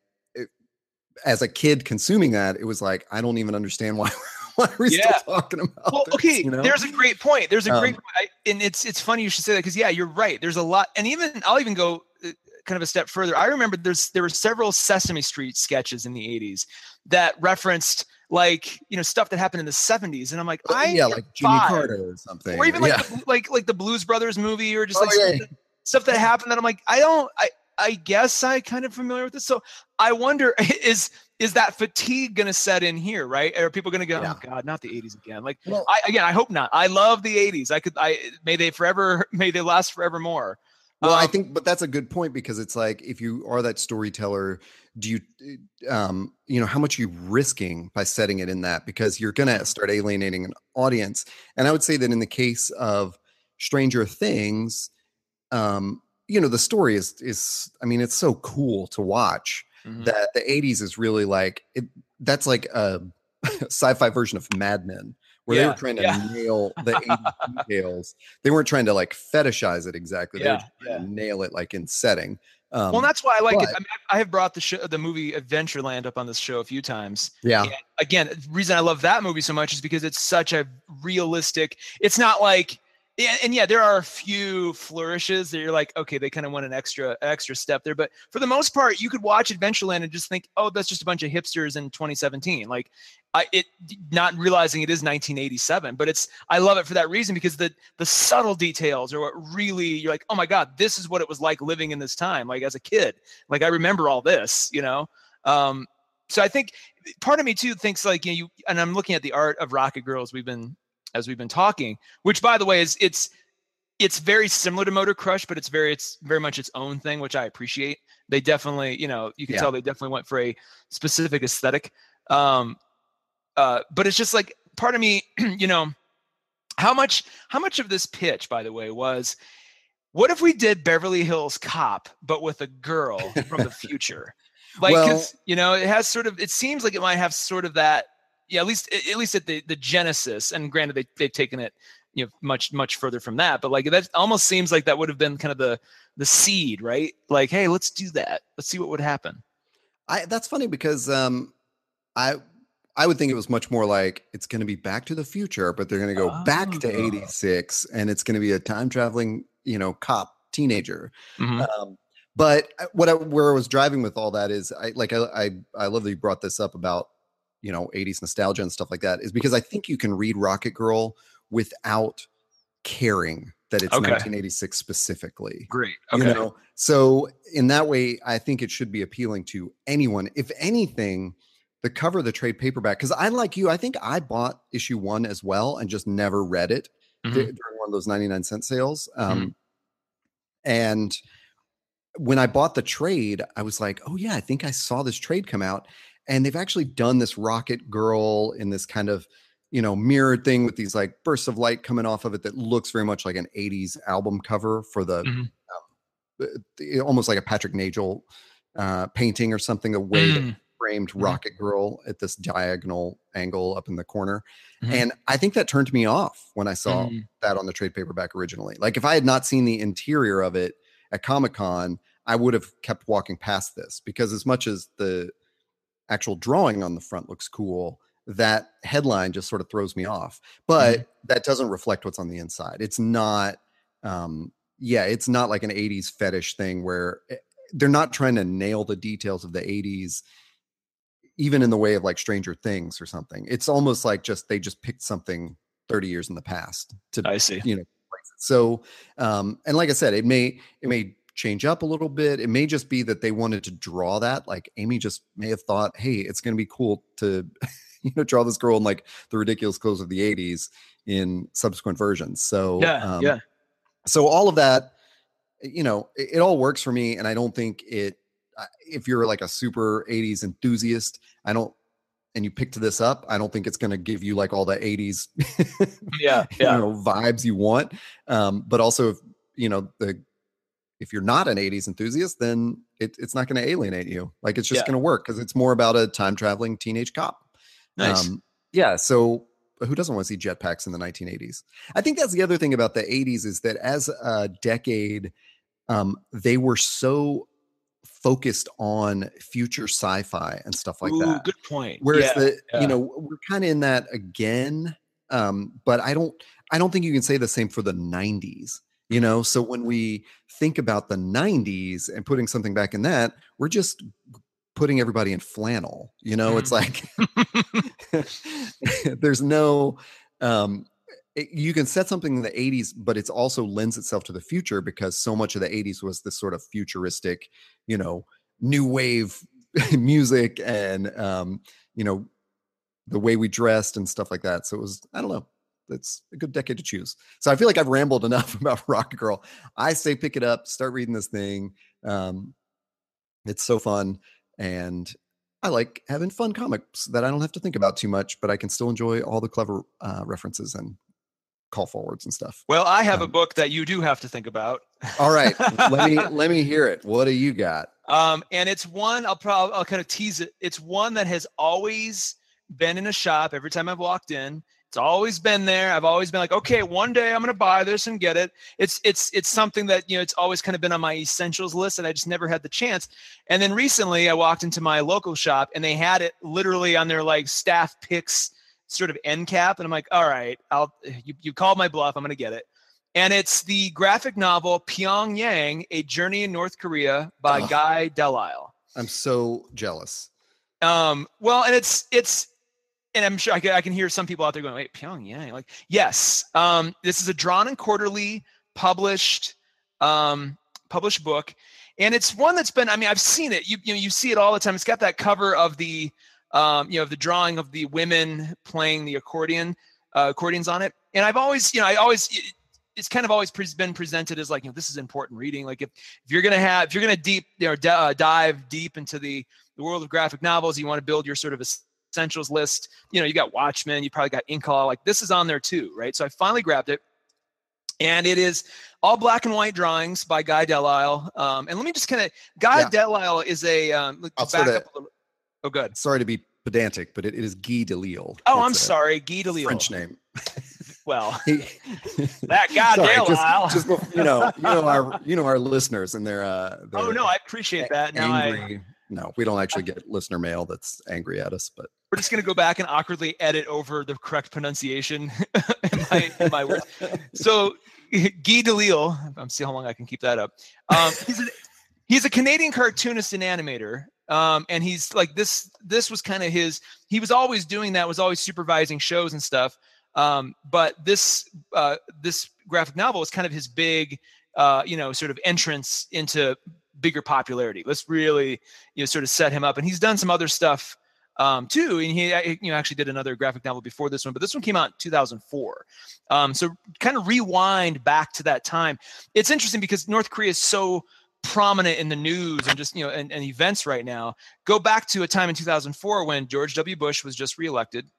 Speaker 1: as a kid consuming that, it was like, I don't even understand why. [LAUGHS] why are we
Speaker 2: yeah.
Speaker 1: still talking about
Speaker 2: well,
Speaker 1: this,
Speaker 2: okay
Speaker 1: you know?
Speaker 2: there's a great point there's a
Speaker 1: um,
Speaker 2: great I, and it's it's funny you should say that because yeah you're right there's a lot and even i'll even go uh, kind of a step further i remember there's there were several sesame street sketches in the 80s that referenced like you know stuff that happened in the 70s and i'm like i
Speaker 1: yeah like jimmy carter or something
Speaker 2: or even like
Speaker 1: yeah.
Speaker 2: the, like like the blues brothers movie or just
Speaker 1: oh,
Speaker 2: like
Speaker 1: yeah.
Speaker 2: stuff that happened that i'm like i don't i I guess I kind of familiar with this. So I wonder [LAUGHS] is is that fatigue going to set in here, right? Are people going to go,
Speaker 1: Yeah.
Speaker 2: oh God, not the 80s again? Like,
Speaker 1: Well-
Speaker 2: I again, I hope not. I love the 80s. I could, I may they forever, [LAUGHS] may they last forever more.
Speaker 1: Well, I
Speaker 2: Um,
Speaker 1: think, but that's a good point because it's like if you are that storyteller, do you, um, you know, how much are you risking by setting it in that? Because you're going to start alienating an audience. And I would say that in the case of Stranger Things, um, you know, the story is is, I mean, it's so cool to watch
Speaker 2: mhm.
Speaker 1: that the 80s is really like it. That's like a [LAUGHS] sci-fi version of Mad Men. Where they were trying to
Speaker 2: yeah.
Speaker 1: nail the 80s [LAUGHS] details, they weren't trying to like fetishize it exactly. They were
Speaker 2: Yeah,
Speaker 1: trying to nail it like in setting. Um,
Speaker 2: well, that's why I like it. I mean, I have brought the show, the movie Adventureland up on this show a few times.
Speaker 1: yeah,
Speaker 2: And again, the reason I love that movie so much is because it's such a realistic. It's not like, yeah, and yeah, there are a few flourishes that you're like, okay, they kind of went an extra extra step there, but for the most part, you could watch Adventureland and just think, oh, that's just a bunch of hipsters in 2017. Like, I it not realizing it is 1987, but it's I love it for that reason because the the subtle details are what really you're like, oh my god, this is what it was like living in this time, like as a kid. Like I remember all this, you know. Um, so I think part of me too thinks like you, know, you and I'm looking at the art of Rocket Girls we've been as we've been talking, which by the way is it's it's very similar to Motor Crush, but it's very it's very much its own thing, which I appreciate. They definitely, you know, you can
Speaker 1: Yeah.
Speaker 2: tell they definitely went for a specific aesthetic. Um, uh, but it's just like part of me, [CLEARS THROAT] you know, how much how much of this pitch, by the way, was what if we did Beverly Hills Cop, but with a girl from the [LAUGHS] future? Like,
Speaker 1: Well-
Speaker 2: you know, it has sort of. It seems like it might have sort of that. Yeah, at least at least at the the genesis. And granted, they they've taken it you know much much further from that. But like that almost seems like that would have been kind of the the seed, right? Like, hey, let's do that. Let's see what would happen.
Speaker 1: I that's funny because um, I I would think it was much more like it's going to be Back to the Future, but they're going to go back to
Speaker 2: Oh.
Speaker 1: '86, and it's going to be a time traveling, you know, cop teenager.
Speaker 2: Mhm.
Speaker 1: Um, but what I, where I was driving with all that is, I like I, I I love that you brought this up about you know '80s nostalgia and stuff like that. Is because I think you can read Rocket Girl without caring that it's
Speaker 2: Okay.
Speaker 1: 1986 specifically.
Speaker 2: Great.
Speaker 1: You
Speaker 2: Okay.
Speaker 1: know, so in that way, I think it should be appealing to anyone. If anything, the cover of the trade paperback, because I like you, I think I bought issue one as well and just never read it
Speaker 2: Mhm.
Speaker 1: dur- during one of those 99 cent sales. Um, And when I bought the trade, I was like, oh, yeah, I think I saw this trade come out. And they've actually done this Rocket Girl in this kind of, you know, mirrored thing with these like bursts of light coming off of it that looks very much like an 80s album cover for the,
Speaker 2: Mhm.
Speaker 1: um, almost like a Patrick Nagel uh, painting or something, the way that
Speaker 2: Mm.
Speaker 1: framed
Speaker 2: Mhm.
Speaker 1: rocket girl at this diagonal angle up in the corner.
Speaker 2: Mhm.
Speaker 1: And I think that turned me off when I saw
Speaker 2: Mhm.
Speaker 1: that on the trade paperback originally. Like if I had not seen the interior of it at Comic Con, I would have kept walking past this because as much as the actual drawing on the front looks cool, that headline just sort of throws me off. But that doesn't reflect what's on the inside. It's not um yeah, it's not like an 80s fetish thing where eh, they're not trying to nail the details of the 80s even in the way of like Stranger Things or something. It's almost like just they just picked something 30 years in the past to
Speaker 2: I see.
Speaker 1: you know so um and like i said it may it may change up a little bit it may just be that they wanted to draw that like amy just may have thought hey it's going to be cool to [LAUGHS] you know draw this girl in like the ridiculous clothes of the 80s in subsequent versions so
Speaker 2: Yeah,
Speaker 1: um,
Speaker 2: yeah.
Speaker 1: so all of that you know it, it all works for me and i don't think it if you're like a super 80s enthusiast i don't and you picked this up i don't think it's going to give you like all the 80s [LAUGHS]
Speaker 2: Yeah,
Speaker 1: you
Speaker 2: yeah.
Speaker 1: know vibes you want um but also if you know the if you're not an 80s enthusiast then it, it's not going to alienate you like it's just
Speaker 2: Yeah.
Speaker 1: going to work because it's more about a time traveling teenage cop
Speaker 2: Nice.
Speaker 1: um, yeah so who doesn't want to see jetpacks in the 1980s i think that's the other thing about the 80s is that as a decade um they were so focused on future sci-fi and stuff like
Speaker 2: Ooh,
Speaker 1: that
Speaker 2: good point.
Speaker 1: Whereas
Speaker 2: yeah,
Speaker 1: the
Speaker 2: yeah.
Speaker 1: you know we're kind of in that again, um, but I don't I don't think you can say the same for the '90s. You know, so when we think about the '90s and putting something back in that, we're just putting everybody in flannel. You know, it's like [LAUGHS] [LAUGHS] there's no um it- you can set something in the 80s but it's also lends itself to the future because so much of the 80s was this sort of futuristic you know new wave [LAUGHS] music and um you know the way we dressed and stuff like that so it was i don't know it's a good decade to choose so i feel like i've rambled enough [LAUGHS] about rocket girl i say pick it up start reading this thing um it's so fun and i like having fun comics that i don't have to think about too much but i can still enjoy all the clever uh, references and call forwards and stuff
Speaker 2: well, I have a
Speaker 1: um,
Speaker 2: book that you do have to think about.
Speaker 1: all right let me [LAUGHS] let me hear it what do you got
Speaker 2: Um, and it's one I'll probably I'll kind of tease it. It's one that has always been in a shop every time I've walked in. It's always been there. I've always been like, okay, one day I'm gonna buy this and get it. It's it's it's something that you know it's always kind of been on my essentials list, and I just never had the chance. And then recently, I walked into my local shop and they had it literally on their like staff picks sort of end cap, and I'm like, all right, I'll you you called my bluff. I'm gonna get it. And it's the graphic novel Pyongyang: A Journey in North Korea by. Guy Delisle.
Speaker 1: i'm so jealous
Speaker 2: Um, well, and it's it's, and I'm sure I can, I can hear some people out there going, "Wait, Pyongyang?" Like, yes, um, this is a drawn and quarterly published, um, published book, and it's one that's been. I mean, I've seen it. You you know, you see it all the time. It's got that cover of the, um, you know, the drawing of the women playing the accordion, uh, accordions on it, and I've always, you know, I always. It, it's kind of always pre- been presented as like you know this is important reading like if, if you're gonna have if you're gonna deep you know d- uh, dive deep into the the world of graphic novels, you want to build your sort of essentials list. You know, you got Watchmen, you probably got Incal, like this is on there too, right? So I finally grabbed it. And it is all black and white drawings by Guy Delisle. Um, and let me just kind of, Guy
Speaker 1: Yeah.
Speaker 2: Delisle is a, um, look,
Speaker 1: I'll
Speaker 2: back up a little. Oh, good.
Speaker 1: sorry to be pedantic but it, it is guy delisle
Speaker 2: Oh, I'm sorry. Guy Delisle.
Speaker 1: french name [LAUGHS]
Speaker 2: Well, [LAUGHS] that Guy
Speaker 1: Sorry, just-
Speaker 2: Delisle.
Speaker 1: just, bef- you know you know our you know our listeners and their uh
Speaker 2: oh, no, I appreciate that. Now I,
Speaker 1: angry no we don't actually get listener mail that's angry at us but
Speaker 2: we're just going to go back and awkwardly edit over the correct pronunciation [LAUGHS] in my, in my words. So [LAUGHS] Guy Delisle, I'm see how long I can keep that up. Um, he's, a, he's a Canadian cartoonist and animator. Um, and he's like this, this was kind of his, he was always doing that, was always supervising shows and stuff. Um, but this, uh, this graphic novel is kind of his big, uh, you know, sort of entrance into bigger popularity. Let's really, you know, sort of set him up. And he's done some other stuff um, too. And he, you know, actually did another graphic novel before this one, but this one came out in 2004. Um, so kind of rewind back to that time. It's interesting because North Korea is so prominent in the news and just you know and, and events right now. Go back to a time in 2004 when George W. Bush was just reelected,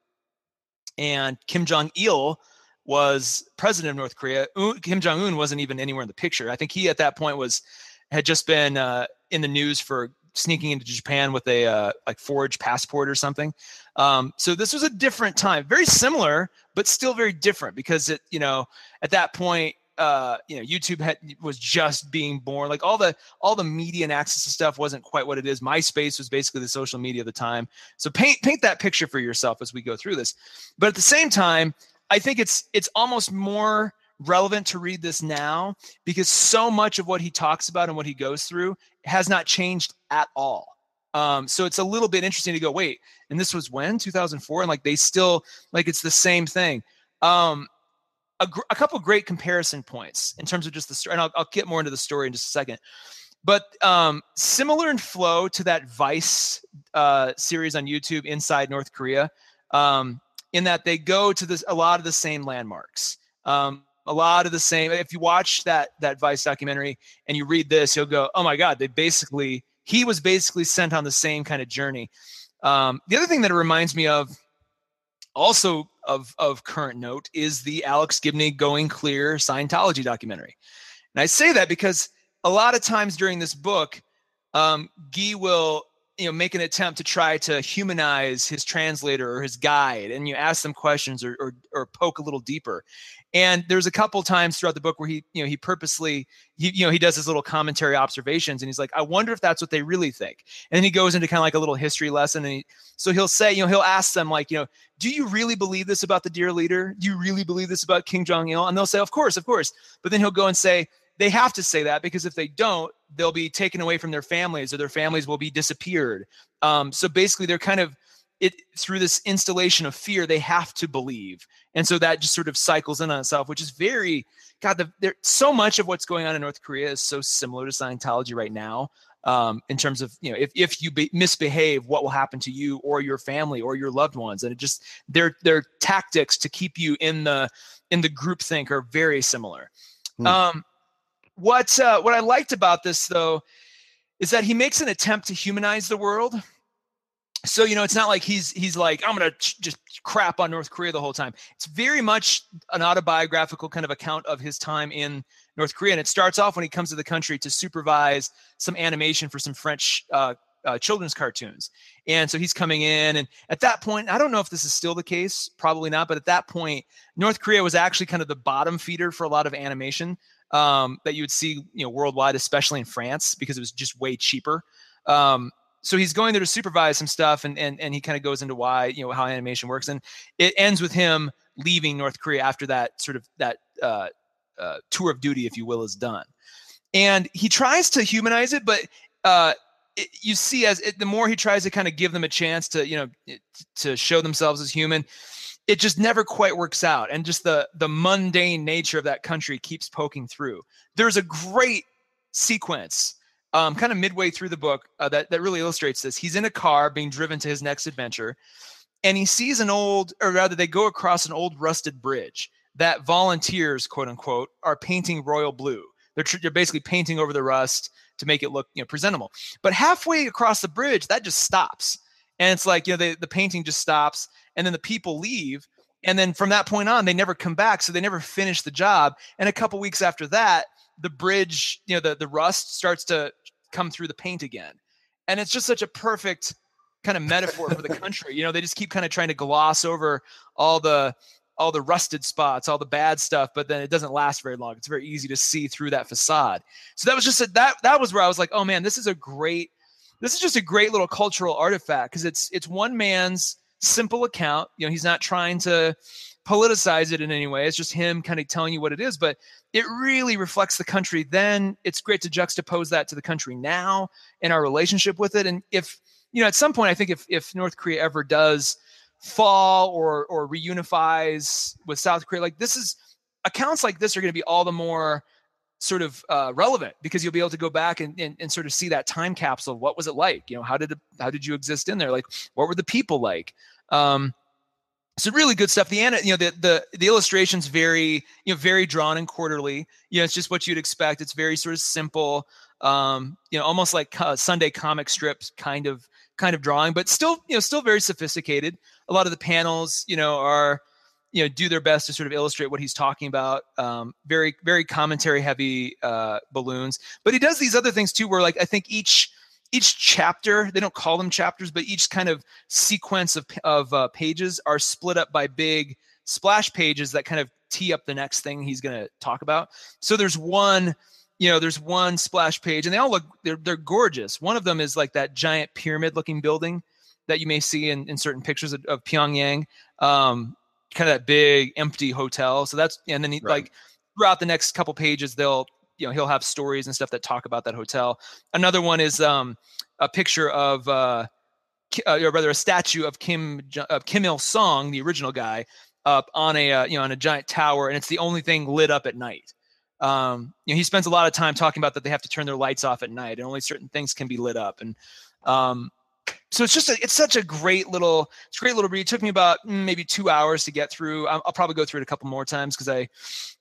Speaker 2: and Kim Jong Il was president of North Korea. Kim Jong Un wasn't even anywhere in the picture. I think he at that point was had just been uh, in the news for sneaking into Japan with a uh, like forged passport or something. Um, so this was a different time, very similar, but still very different because it, you know, at that point, uh, you know, YouTube had, was just being born. Like all the all the media and access to stuff wasn't quite what it is. MySpace was basically the social media of the time. So paint paint that picture for yourself as we go through this. But at the same time, I think it's it's almost more relevant to read this now because so much of what he talks about and what he goes through has not changed at all. Um, so it's a little bit interesting to go, wait, and this was when 2004, and like they still like it's the same thing. Um, a, gr- a couple great comparison points in terms of just the story, and I'll, I'll get more into the story in just a second. But um, similar in flow to that Vice uh, series on YouTube, Inside North Korea, um, in that they go to this a lot of the same landmarks. Um, a lot of the same. If you watch that that Vice documentary and you read this, you'll go, "Oh my God!" They basically he was basically sent on the same kind of journey. Um, the other thing that it reminds me of, also of of current note, is the Alex Gibney "Going Clear" Scientology documentary, and I say that because a lot of times during this book, um, Guy will you know make an attempt to try to humanize his translator or his guide and you ask them questions or, or, or poke a little deeper and there's a couple times throughout the book where he you know he purposely he you know he does his little commentary observations and he's like i wonder if that's what they really think and then he goes into kind of like a little history lesson and he, so he'll say you know he'll ask them like you know do you really believe this about the dear leader do you really believe this about Kim Jong-il and they'll say of course of course but then he'll go and say they have to say that because if they don't, they'll be taken away from their families or their families will be disappeared. Um, so basically, they're kind of it through this installation of fear. They have to believe, and so that just sort of cycles in on itself, which is very God. The, there so much of what's going on in North Korea is so similar to Scientology right now. Um, in terms of you know if, if you be, misbehave what will happen to you or your family or your loved ones and it just their their tactics to keep you in the in the group think are very similar hmm. um, what uh, what I liked about this though is that he makes an attempt to humanize the world. So you know, it's not like he's he's like I'm gonna ch- just crap on North Korea the whole time. It's very much an autobiographical kind of account of his time in North Korea, and it starts off when he comes to the country to supervise some animation for some French uh, uh, children's cartoons. And so he's coming in. And at that point, I don't know if this is still the case, probably not. But at that point, North Korea was actually kind of the bottom feeder for a lot of animation um, that you would see, you know, worldwide, especially in France, because it was just way cheaper. Um, so he's going there to supervise some stuff, and and and he kind of goes into why, you know, how animation works, and it ends with him leaving North Korea after that sort of that uh, uh, tour of duty, if you will, is done. And he tries to humanize it, but uh, it, you see, as it, the more he tries to kind of give them a chance to, you know, to show themselves as human, it just never quite works out and just the the mundane nature of that country keeps poking through there's a great sequence um, kind of midway through the book uh, that, that really illustrates this. He's in a car being driven to his next adventure and he sees an old or rather they go across an old rusted bridge that volunteers quote unquote are painting royal blue. They're, tr- they're basically painting over the rust to make it look you know presentable. But halfway across the bridge that just stops. And it's like you know they, the painting just stops and then the people leave. And then from that point on they never come back so they never finish the job. And a couple weeks after that the bridge you know the, the rust starts to come through the paint again and it's just such a perfect kind of metaphor for the [LAUGHS] country you know they just keep kind of trying to gloss over all the all the rusted spots all the bad stuff but then it doesn't last very long it's very easy to see through that facade so that was just a, that that was where i was like oh man this is a great this is just a great little cultural artifact because it's it's one man's simple account. You know, he's not trying to politicize it in any way. It's just him kind of telling you what it is, but it really reflects the country. Then it's great to juxtapose that to the country now and our relationship with it. And if you know, at some point, I think if if North Korea ever does fall or or reunifies with South Korea, like this is accounts like this are going to be all the more sort of uh, relevant because you'll be able to go back and, and, and, sort of see that time capsule. What was it like? You know, how did it, how did you exist in there? Like, what were the people like? Um, so really good stuff. The you know the the the illustrations very you know very drawn and quarterly. You know, it's just what you'd expect. It's very sort of simple. Um, you know, almost like uh, Sunday comic strips kind of kind of drawing, but still you know still very sophisticated. A lot of the panels you know are you know do their best to sort of illustrate what he's talking about um, very very commentary heavy uh, balloons but he does these other things too where like i think each each chapter they don't call them chapters but each kind of sequence of, of uh, pages are split up by big splash pages that kind of tee up the next thing he's going to talk about. So there's one you know there's one splash page and they all look they're, they're gorgeous. One of them is like that giant pyramid looking building that you may see in, in certain pictures of, of pyongyang um, kind of that big empty hotel. So that's and then he, right. like throughout the next couple pages they'll you know he'll have stories and stuff that talk about that hotel. Another one is um, a picture of uh, uh, or rather a statue of kim of kim il sung the original guy up on a uh, you know on a giant tower and it's the only thing lit up at night. Um, you know he spends a lot of time talking about that they have to turn their lights off at night and only certain things can be lit up and um, so it's just a, it's such a great little it's a great little read. It took me about mm, maybe two hours to get through. I'll, I'll probably go through it a couple more times because I,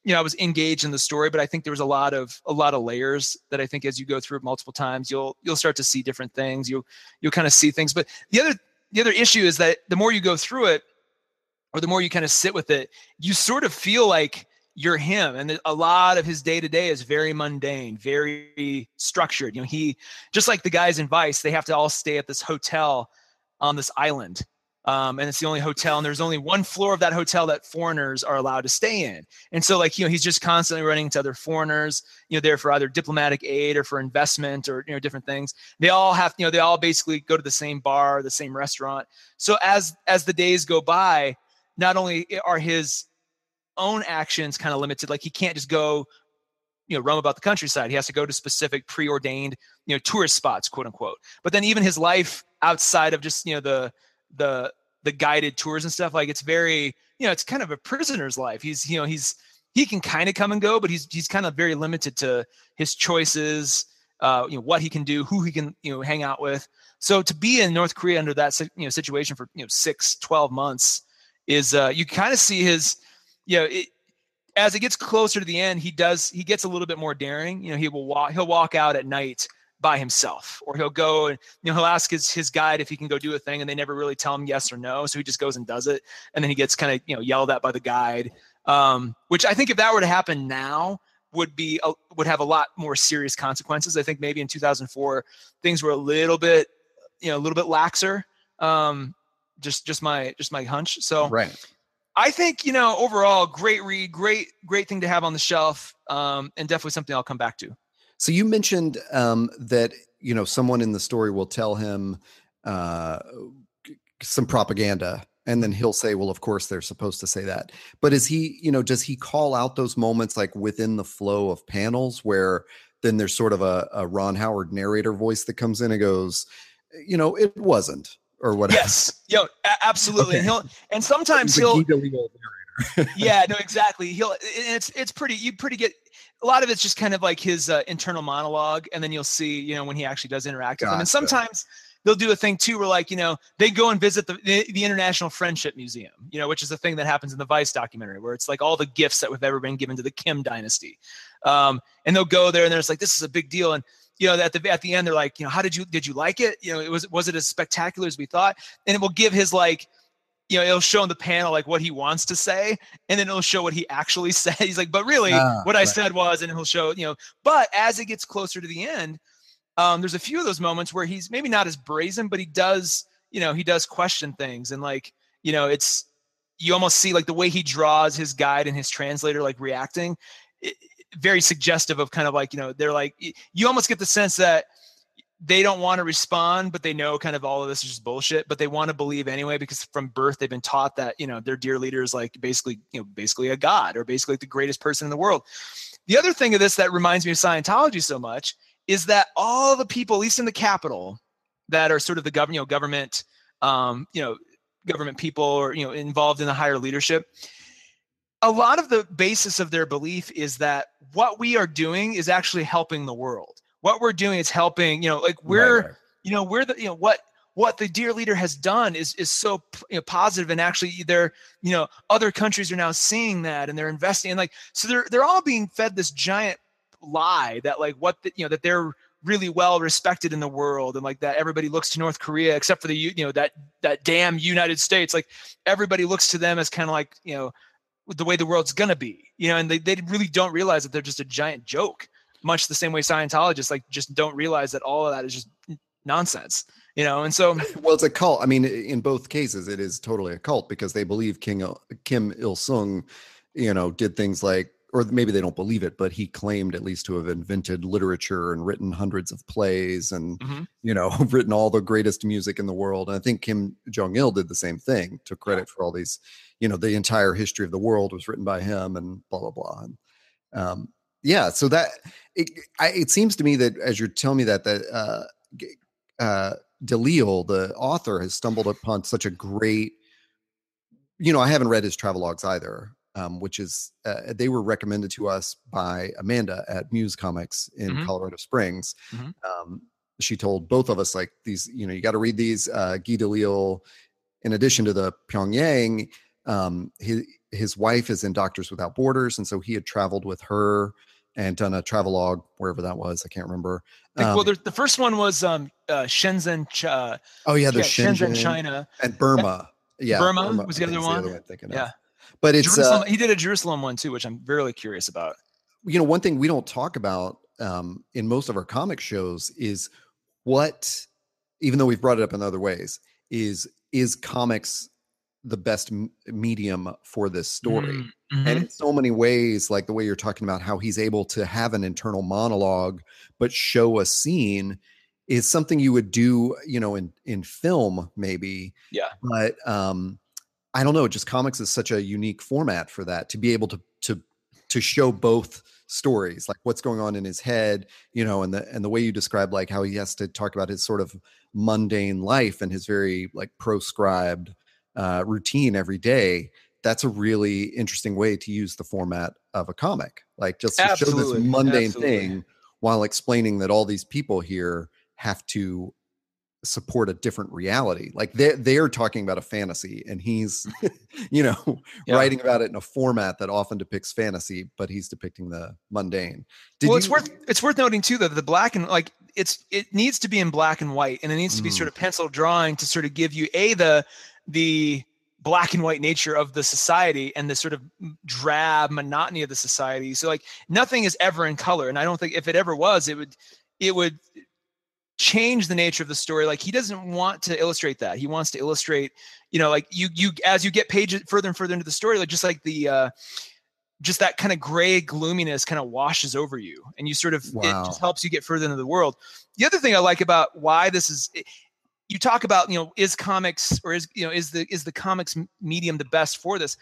Speaker 2: you know, I was engaged in the story. But I think there was a lot of a lot of layers that I think as you go through it multiple times, you'll you'll start to see different things. You'll you'll kind of see things. But the other the other issue is that the more you go through it, or the more you kind of sit with it, you sort of feel like you're him. And a lot of his day to day is very mundane very structured. You know he just like the guys in vice they have to all stay at this hotel on this island um, and it's the only hotel and there's only one floor of that hotel that foreigners are allowed to stay in. And so like you know he's just constantly running into other foreigners you know there for either diplomatic aid or for investment or you know different things. They all have you know they all basically go to the same bar the same restaurant. So as as the days go by not only are his own actions kind of limited. Like he can't just go, you know, roam about the countryside. He has to go to specific preordained, you know, tourist spots, quote unquote. But then even his life outside of just, you know, the the the guided tours and stuff, like it's very, you know, it's kind of a prisoner's life. He's, you know, he's he can kind of come and go, but he's he's kind of very limited to his choices, uh, you know, what he can do, who he can, you know, hang out with. So to be in North Korea under that you know situation for you know six, 12 months is uh, you kind of see his you know, it, as it gets closer to the end, he does he gets a little bit more daring. You know, he will walk he'll walk out at night by himself, or he'll go and you know he'll ask his his guide if he can go do a thing, and they never really tell him yes or no, so he just goes and does it, and then he gets kind of you know yelled at by the guide. Um, which I think if that were to happen now would be a, would have a lot more serious consequences. I think maybe in 2004 things were a little bit you know a little bit laxer. Um, just just my just my hunch. So
Speaker 1: right.
Speaker 2: I think you know overall, great read, great great thing to have on the shelf, um, and definitely something I'll come back to.
Speaker 1: So you mentioned um, that you know someone in the story will tell him uh, some propaganda, and then he'll say, "Well, of course they're supposed to say that." But is he, you know, does he call out those moments like within the flow of panels where then there's sort of a, a Ron Howard narrator voice that comes in and goes, "You know, it wasn't." Or whatever.
Speaker 2: Yes, yo, absolutely. Okay. And he'll and sometimes he'll. [LAUGHS] yeah, no, exactly. He'll. It's it's pretty. You pretty get a lot of it's just kind of like his uh, internal monologue, and then you'll see, you know, when he actually does interact gotcha. with them. And sometimes they'll do a thing too, where like you know they go and visit the, the, the International Friendship Museum, you know, which is the thing that happens in the Vice documentary, where it's like all the gifts that have ever been given to the Kim dynasty, um, and they'll go there and there's like this is a big deal, and you know, at the at the end, they're like, you know, how did you did you like it? You know, it was was it as spectacular as we thought? And it will give his like, you know, it'll show in the panel like what he wants to say, and then it'll show what he [LAUGHS] actually said. He's like, but really, ah, what I said was, and he'll show, you know, but as it gets closer to the end, um, there's a few of those moments where he's maybe not as brazen, but he does, you know, he does question things, and like, you know, it's you almost see like the way he draws his guide and his translator like reacting. It, very suggestive of kind of like you know they're like you almost get the sense that they don't want to respond but they know kind of all of this is just bullshit but they want to believe anyway because from birth they've been taught that you know their dear leader is like basically you know basically a god or basically the greatest person in the world. The other thing of this that reminds me of scientology so much is that all the people at least in the capital that are sort of the government you know government um you know government people or you know involved in the higher leadership a lot of the basis of their belief is that what we are doing is actually helping the world. What we're doing is helping, you know, like we're, right, right. you know, we're the, you know, what what the dear leader has done is is so you know, positive and actually they're you know other countries are now seeing that and they're investing and like so they're they're all being fed this giant lie that like what the, you know that they're really well respected in the world and like that everybody looks to North Korea except for the you know that that damn United States like everybody looks to them as kind of like you know the way the world's gonna be, you know, and they, they really don't realize that they're just a giant joke, much the same way Scientologists like just don't realize that all of that is just nonsense you know and so [LAUGHS]
Speaker 1: well it's a cult. I mean in both cases it is totally a cult because they believe king kim il-sung you know did things like or maybe they don't believe it but he claimed at least to have invented literature and written hundreds of plays and mm-hmm. you know [LAUGHS] written all the greatest music in the world and i think kim jong-il did the same thing took credit for all these you know the entire history of the world was written by him and blah blah blah and um yeah so that it, I, it seems to me that as you're telling me that that uh uh Delisle, the author, has stumbled upon such a great. You know, I haven't read his travelogues either, um, which is uh, they were recommended to us by Amanda at Muse Comics in mm-hmm. Colorado Springs. Mm-hmm. Um, she told both of us like these, you know, you got to read these. Uh, Guy Delisle, in addition to the Pyongyang, um, his his wife is in Doctors Without Borders, and so he had traveled with her and done a travelogue wherever that was. I can't remember.
Speaker 2: Um, well, the first one was um, uh, Shenzhen. Uh,
Speaker 1: oh yeah, the Shenzhen,
Speaker 2: Shenzhen, China,
Speaker 1: and Burma. Yeah,
Speaker 2: Burma, Burma was the other one. The other yeah,
Speaker 1: of. But it's
Speaker 2: uh, he did a Jerusalem one too, which I'm really curious about.
Speaker 1: You know, one thing we don't talk about um, in most of our comic shows is what, even though we've brought it up in other ways, is is comics the best m- medium for this story. Mm-hmm. And in so many ways, like the way you're talking about how he's able to have an internal monologue, but show a scene is something you would do, you know, in, in film, maybe.
Speaker 2: Yeah.
Speaker 1: But um, I don't know, just comics is such a unique format for that to be able to, to, to show both stories like what's going on in his head you know and the and the way you describe like how he has to talk about his sort of mundane life and his very like proscribed uh, routine every day, that's a really interesting way to use the format of a comic. Like just to Absolutely. show this mundane Absolutely. thing while explaining that all these people here have to support a different reality. Like they're they're talking about a fantasy and he's, [LAUGHS] you know, [LAUGHS] yeah. writing about it in a format that often depicts fantasy, but he's depicting the mundane.
Speaker 2: Did well, you, it's worth it's worth noting too that the black and like it's it needs to be in black and white and it needs to be mm. sort of pencil drawing to sort of give you a the the black and white nature of the society and the sort of drab monotony of the society. So like nothing is ever in color. And I don't think if it ever was, it would it would change the nature of the story. Like he doesn't want to illustrate that. He wants to illustrate, you know, like you you as you get pages further and further into the story, like just like the uh just that kind of gray gloominess kind of washes over you and you sort of wow. it just helps you get further into the world the other thing i like about why this is you talk about you know is comics or is you know is the is the comics medium the best for this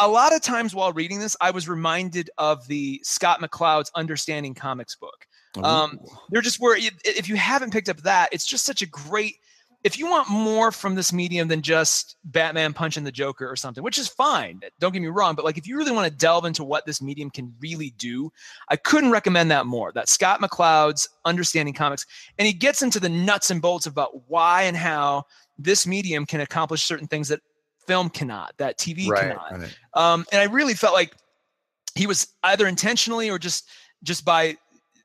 Speaker 2: a lot of times while reading this i was reminded of the scott mccloud's understanding comics book um, they're just where if you haven't picked up that it's just such a great if you want more from this medium than just Batman punching the Joker or something, which is fine, don't get me wrong, but like if you really want to delve into what this medium can really do, I couldn't recommend that more. That Scott McCloud's Understanding Comics, and he gets into the nuts and bolts about why and how this medium can accomplish certain things that film cannot, that TV right, cannot. Right. Um, and I really felt like he was either intentionally or just just by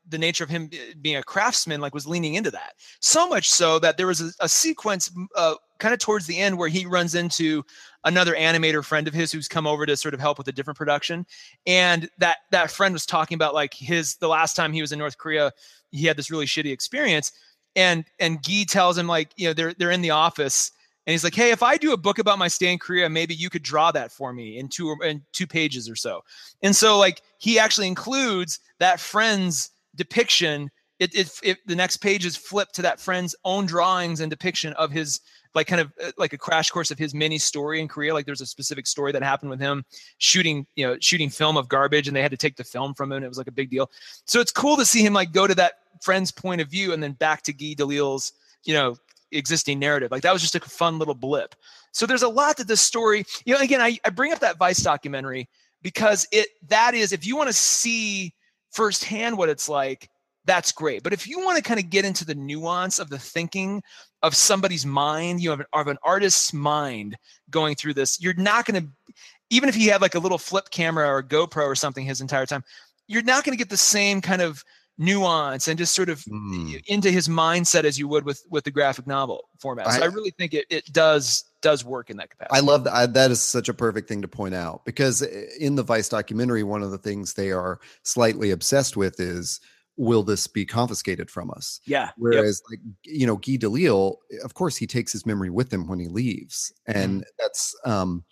Speaker 2: the nature of him being a craftsman like was leaning into that. So much so that there was a, a sequence uh, kind of towards the end where he runs into another animator friend of his who's come over to sort of help with a different production. And that that friend was talking about like his the last time he was in north korea he had this really shitty experience. And and Guy tells him like you know they're they're in the office. And he's like hey if i do a book about my stay in korea maybe you could draw that for me in two in two pages or so. And so like he actually includes that friend's depiction it, it, it, the next page is flipped to that friend's own drawings and depiction of his like kind of uh, like a crash course of his mini story in Korea. Like there's a specific story that happened with him shooting, you know, shooting film of garbage and they had to take the film from him. It was like a big deal. So it's cool to see him like go to that friend's point of view and then back to Guy Delisle's, you know, existing narrative. Like that was just a fun little blip. So there's a lot to this story. You know, again, I, I bring up that Vice documentary because it that is if you want to see firsthand what it's like, that's great. But if you want to kind of get into the nuance of the thinking of somebody's mind, you have an, of an artist's mind going through this, you're not going to, even if he had like a little flip camera or GoPro or something his entire time, you're not going to get the same kind of nuance and just sort of mm. into his mindset as you would with with the graphic novel format. So I, I really think it it does does work in that capacity.
Speaker 1: I love that. I, that is such a perfect thing to point out because in the Vice documentary, one of the things they are slightly obsessed with is will this be confiscated from us?
Speaker 2: Yeah.
Speaker 1: Whereas, yep. like you know, Guy Delisle, of course, he takes his memory with him when he leaves, and mm. that's um,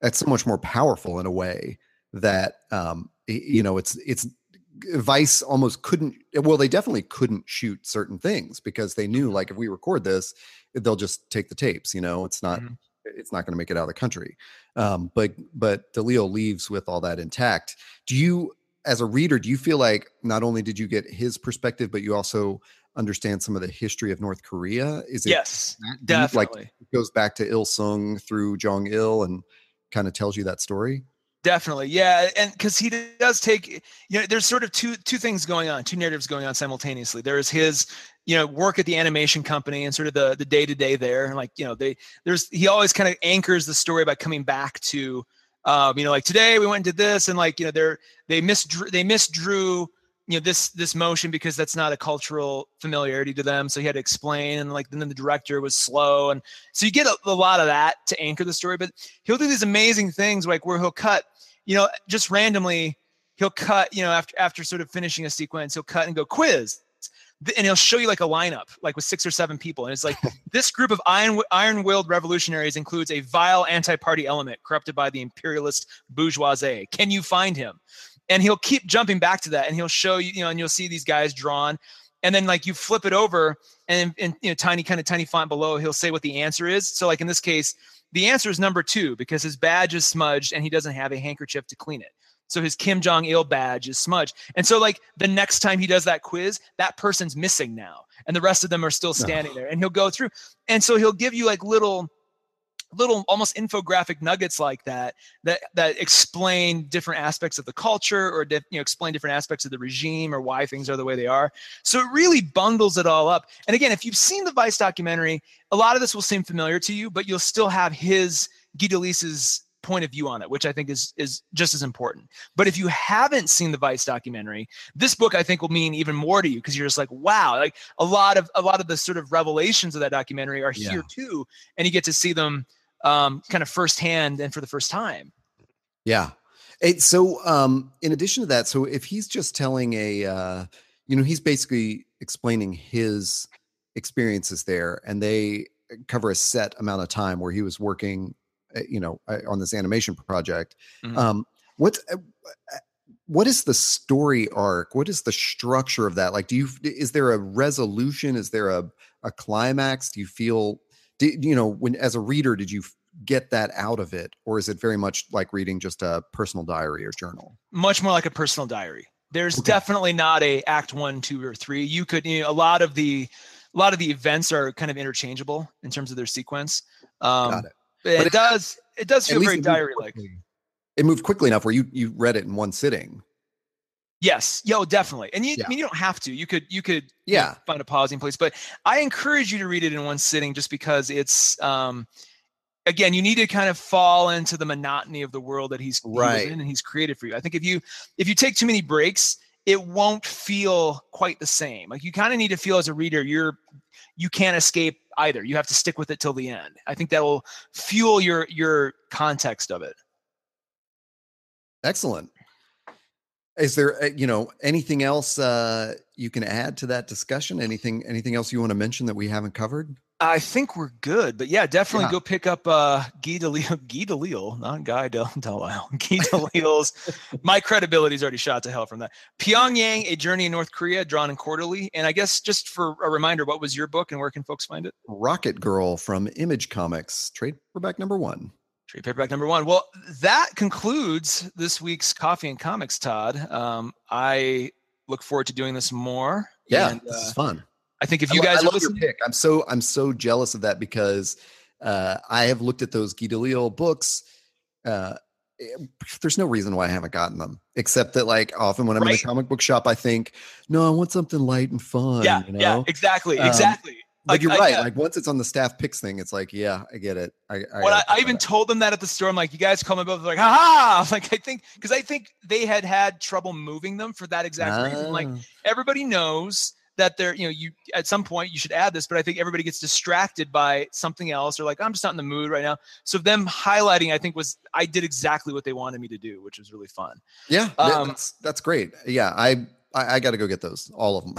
Speaker 1: that's so much more powerful in a way that um, you know, it's it's Vice almost couldn't. Well, they definitely couldn't shoot certain things because they knew, like, if we record this, they'll just take the tapes. You know, it's not. Mm-hmm. It's not going to make it out of the country. Um, but but Delisle leaves with all that intact. Do you as a reader, do you feel like not only did you get his perspective, but you also understand some of the history of North Korea?
Speaker 2: Is it yes, definitely
Speaker 1: like it goes back to Il Sung through Jong Il and kind of tells you that story?
Speaker 2: Definitely, yeah, and because he does take, you know, there's sort of two two things going on, two narratives going on simultaneously. There's his, you know, work at the animation company and sort of the the day to day there, and like you know, they there's he always kind of anchors the story by coming back to um, you know, like today we went and did this, and like you know, they're they misdrew they misdrew you know this this motion because that's not a cultural familiarity to them. So he had to explain, and like then the director was slow, and so you get a, a lot of that to anchor the story. But he'll do these amazing things like where he'll cut, you know, just randomly he'll cut, you know, after after sort of finishing a sequence, he'll cut and go quiz and he'll show you like a lineup, like with six or seven people. And it's like [LAUGHS] this group of iron iron-willed revolutionaries includes a vile anti-party element corrupted by the imperialist bourgeoisie. Can you find him? And he'll keep jumping back to that, and he'll show you, you know, and you'll see these guys drawn. And then like you flip it over, and in you know tiny kind of tiny font below, he'll say what the answer is. So like in this case, the answer is number two because his badge is smudged and he doesn't have a handkerchief to clean it. So his Kim Jong Il badge is smudged. And so, like, the next time he does that quiz, that person's missing now. And the rest of them are still standing there. And he'll go through. And so he'll give you like little, little almost infographic nuggets like that that that explain different aspects of the culture or you know explain different aspects of the regime or why things are the way they are so it really bundles it all up and again if you've seen the vice documentary a lot of this will seem familiar to you but you'll still have his Guy point of view on it, which I think is is just as important. But if you haven't seen the Vice documentary, this book I think will mean even more to you because you're just like, wow, like a lot of a lot of the sort of revelations of that documentary are yeah. here too, and you get to see them um, kind of firsthand and for the first time.
Speaker 1: Yeah. It, so um, in addition to that, so if he's just telling a, uh, you know, he's basically explaining his experiences there, and they cover a set amount of time where he was working Eh, you know eh, on this animation project mm-hmm. um what what is the story arc what is the structure of that like do you is there a resolution is there a a climax do you feel do, you know when as a reader did you get that out of it or is it very much like reading just a personal diary or journal
Speaker 2: much more like a personal diary there's okay. definitely not a act one two or three you could you know, a lot of the a lot of the events are kind of interchangeable in terms of their sequence um, Got it. It, it does. It does feel very diary like.
Speaker 1: It moved quickly enough where you you read it in one sitting.
Speaker 2: Yes, yo, definitely. And you, yeah. I mean, you don't have to. You could, you could,
Speaker 1: yeah,
Speaker 2: you know, find a pausing place. But I encourage you to read it in one sitting, just because it's, um, again, you need to kind of fall into the monotony of the world that he's
Speaker 1: right
Speaker 2: in and he's created for you. I think if you, if you take too many breaks, it won't feel quite the same. Like you kind of need to feel as a reader, you're, you can't escape either. You have to stick with it till the end. I think that will fuel your your context of it.
Speaker 1: Excellent. Is there uh, you know anything else uh, you can add to that discussion? Anything anything else you want to mention that we haven't covered?
Speaker 2: I think we're good, but yeah, definitely yeah. go pick up uh, Guy Delisle, [LAUGHS] Guy Delisle, not Guy Del [LAUGHS] Delisle, [LAUGHS] Guy Delisle's. my credibility is already shot to hell from that. Pyongyang: A Journey in North Korea, drawn and quarterly. And I guess just for a reminder, what was your book and where can folks find it?
Speaker 1: Rocket Girl from Image Comics, trade paperback number one.
Speaker 2: Trade paperback number one. Well, that concludes this week's Coffee and Comics, Todd. Um, I look forward to doing this more.
Speaker 1: Yeah, and, this uh, is fun.
Speaker 2: I think if you guys
Speaker 1: I love your pick, I'm so I'm so jealous of that because uh, I have looked at those Guy Delisle books. Uh, eh, there's no reason why I haven't gotten them, except that like often when I'm right. in a comic book shop, I think, no, I want something light and fun.
Speaker 2: Yeah,
Speaker 1: you know?
Speaker 2: yeah, exactly, um, exactly.
Speaker 1: Like, you're right. I, like once it's on the staff picks thing, it's like, yeah, I get it. I,
Speaker 2: I, well, I, I even told them that at the store. I'm like, you guys call me both like, ha [LAUGHS] Like I think because I think they had had trouble moving them for that exact ah. reason. Like ah. everybody knows that they're you know you at some point you should add this but i think everybody gets distracted by something else or like i'm just not in the mood right now so them highlighting i think was i did exactly what they wanted me to do which was really fun
Speaker 1: yeah um, that's that's great yeah i I, I got to go get those, all of them.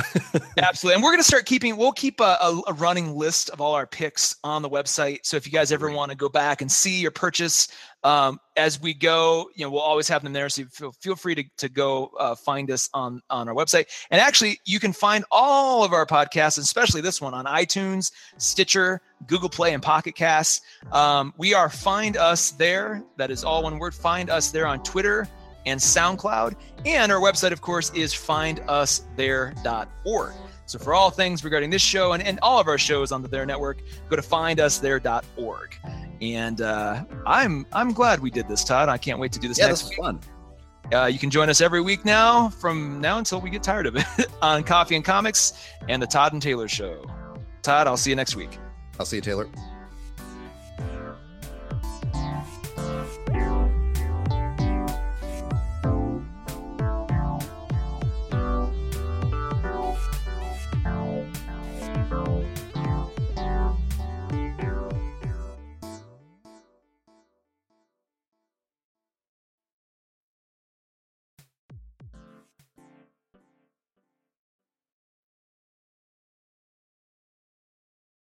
Speaker 1: [LAUGHS]
Speaker 2: Absolutely, and we're gonna start keeping. We'll keep a, a, a, running list of all our picks on the website. So if you guys ever want to go back and see your purchase um, as we go, you know, we'll always have them there. So feel feel free to to go uh, find us on on our website. And actually, you can find all of our podcasts, especially this one, on iTunes, Stitcher, Google Play, and Pocket Casts. Um, we are find us there. That is all one word. Find us there on Twitter and SoundCloud. And our website, of course, is findusthere.org. So for all things regarding this show and, and all of our shows on the There Network, go to findusthere.org. And uh, I'm I'm glad we did this, Todd. I can't wait to do this
Speaker 1: yeah,
Speaker 2: next
Speaker 1: this week. Fun.
Speaker 2: Uh, you can join us every week now, from now until we get tired of it, [LAUGHS] on Coffee and Comics and the Todd and Taylor Show. Todd, I'll see you next week.
Speaker 1: I'll see you, Taylor.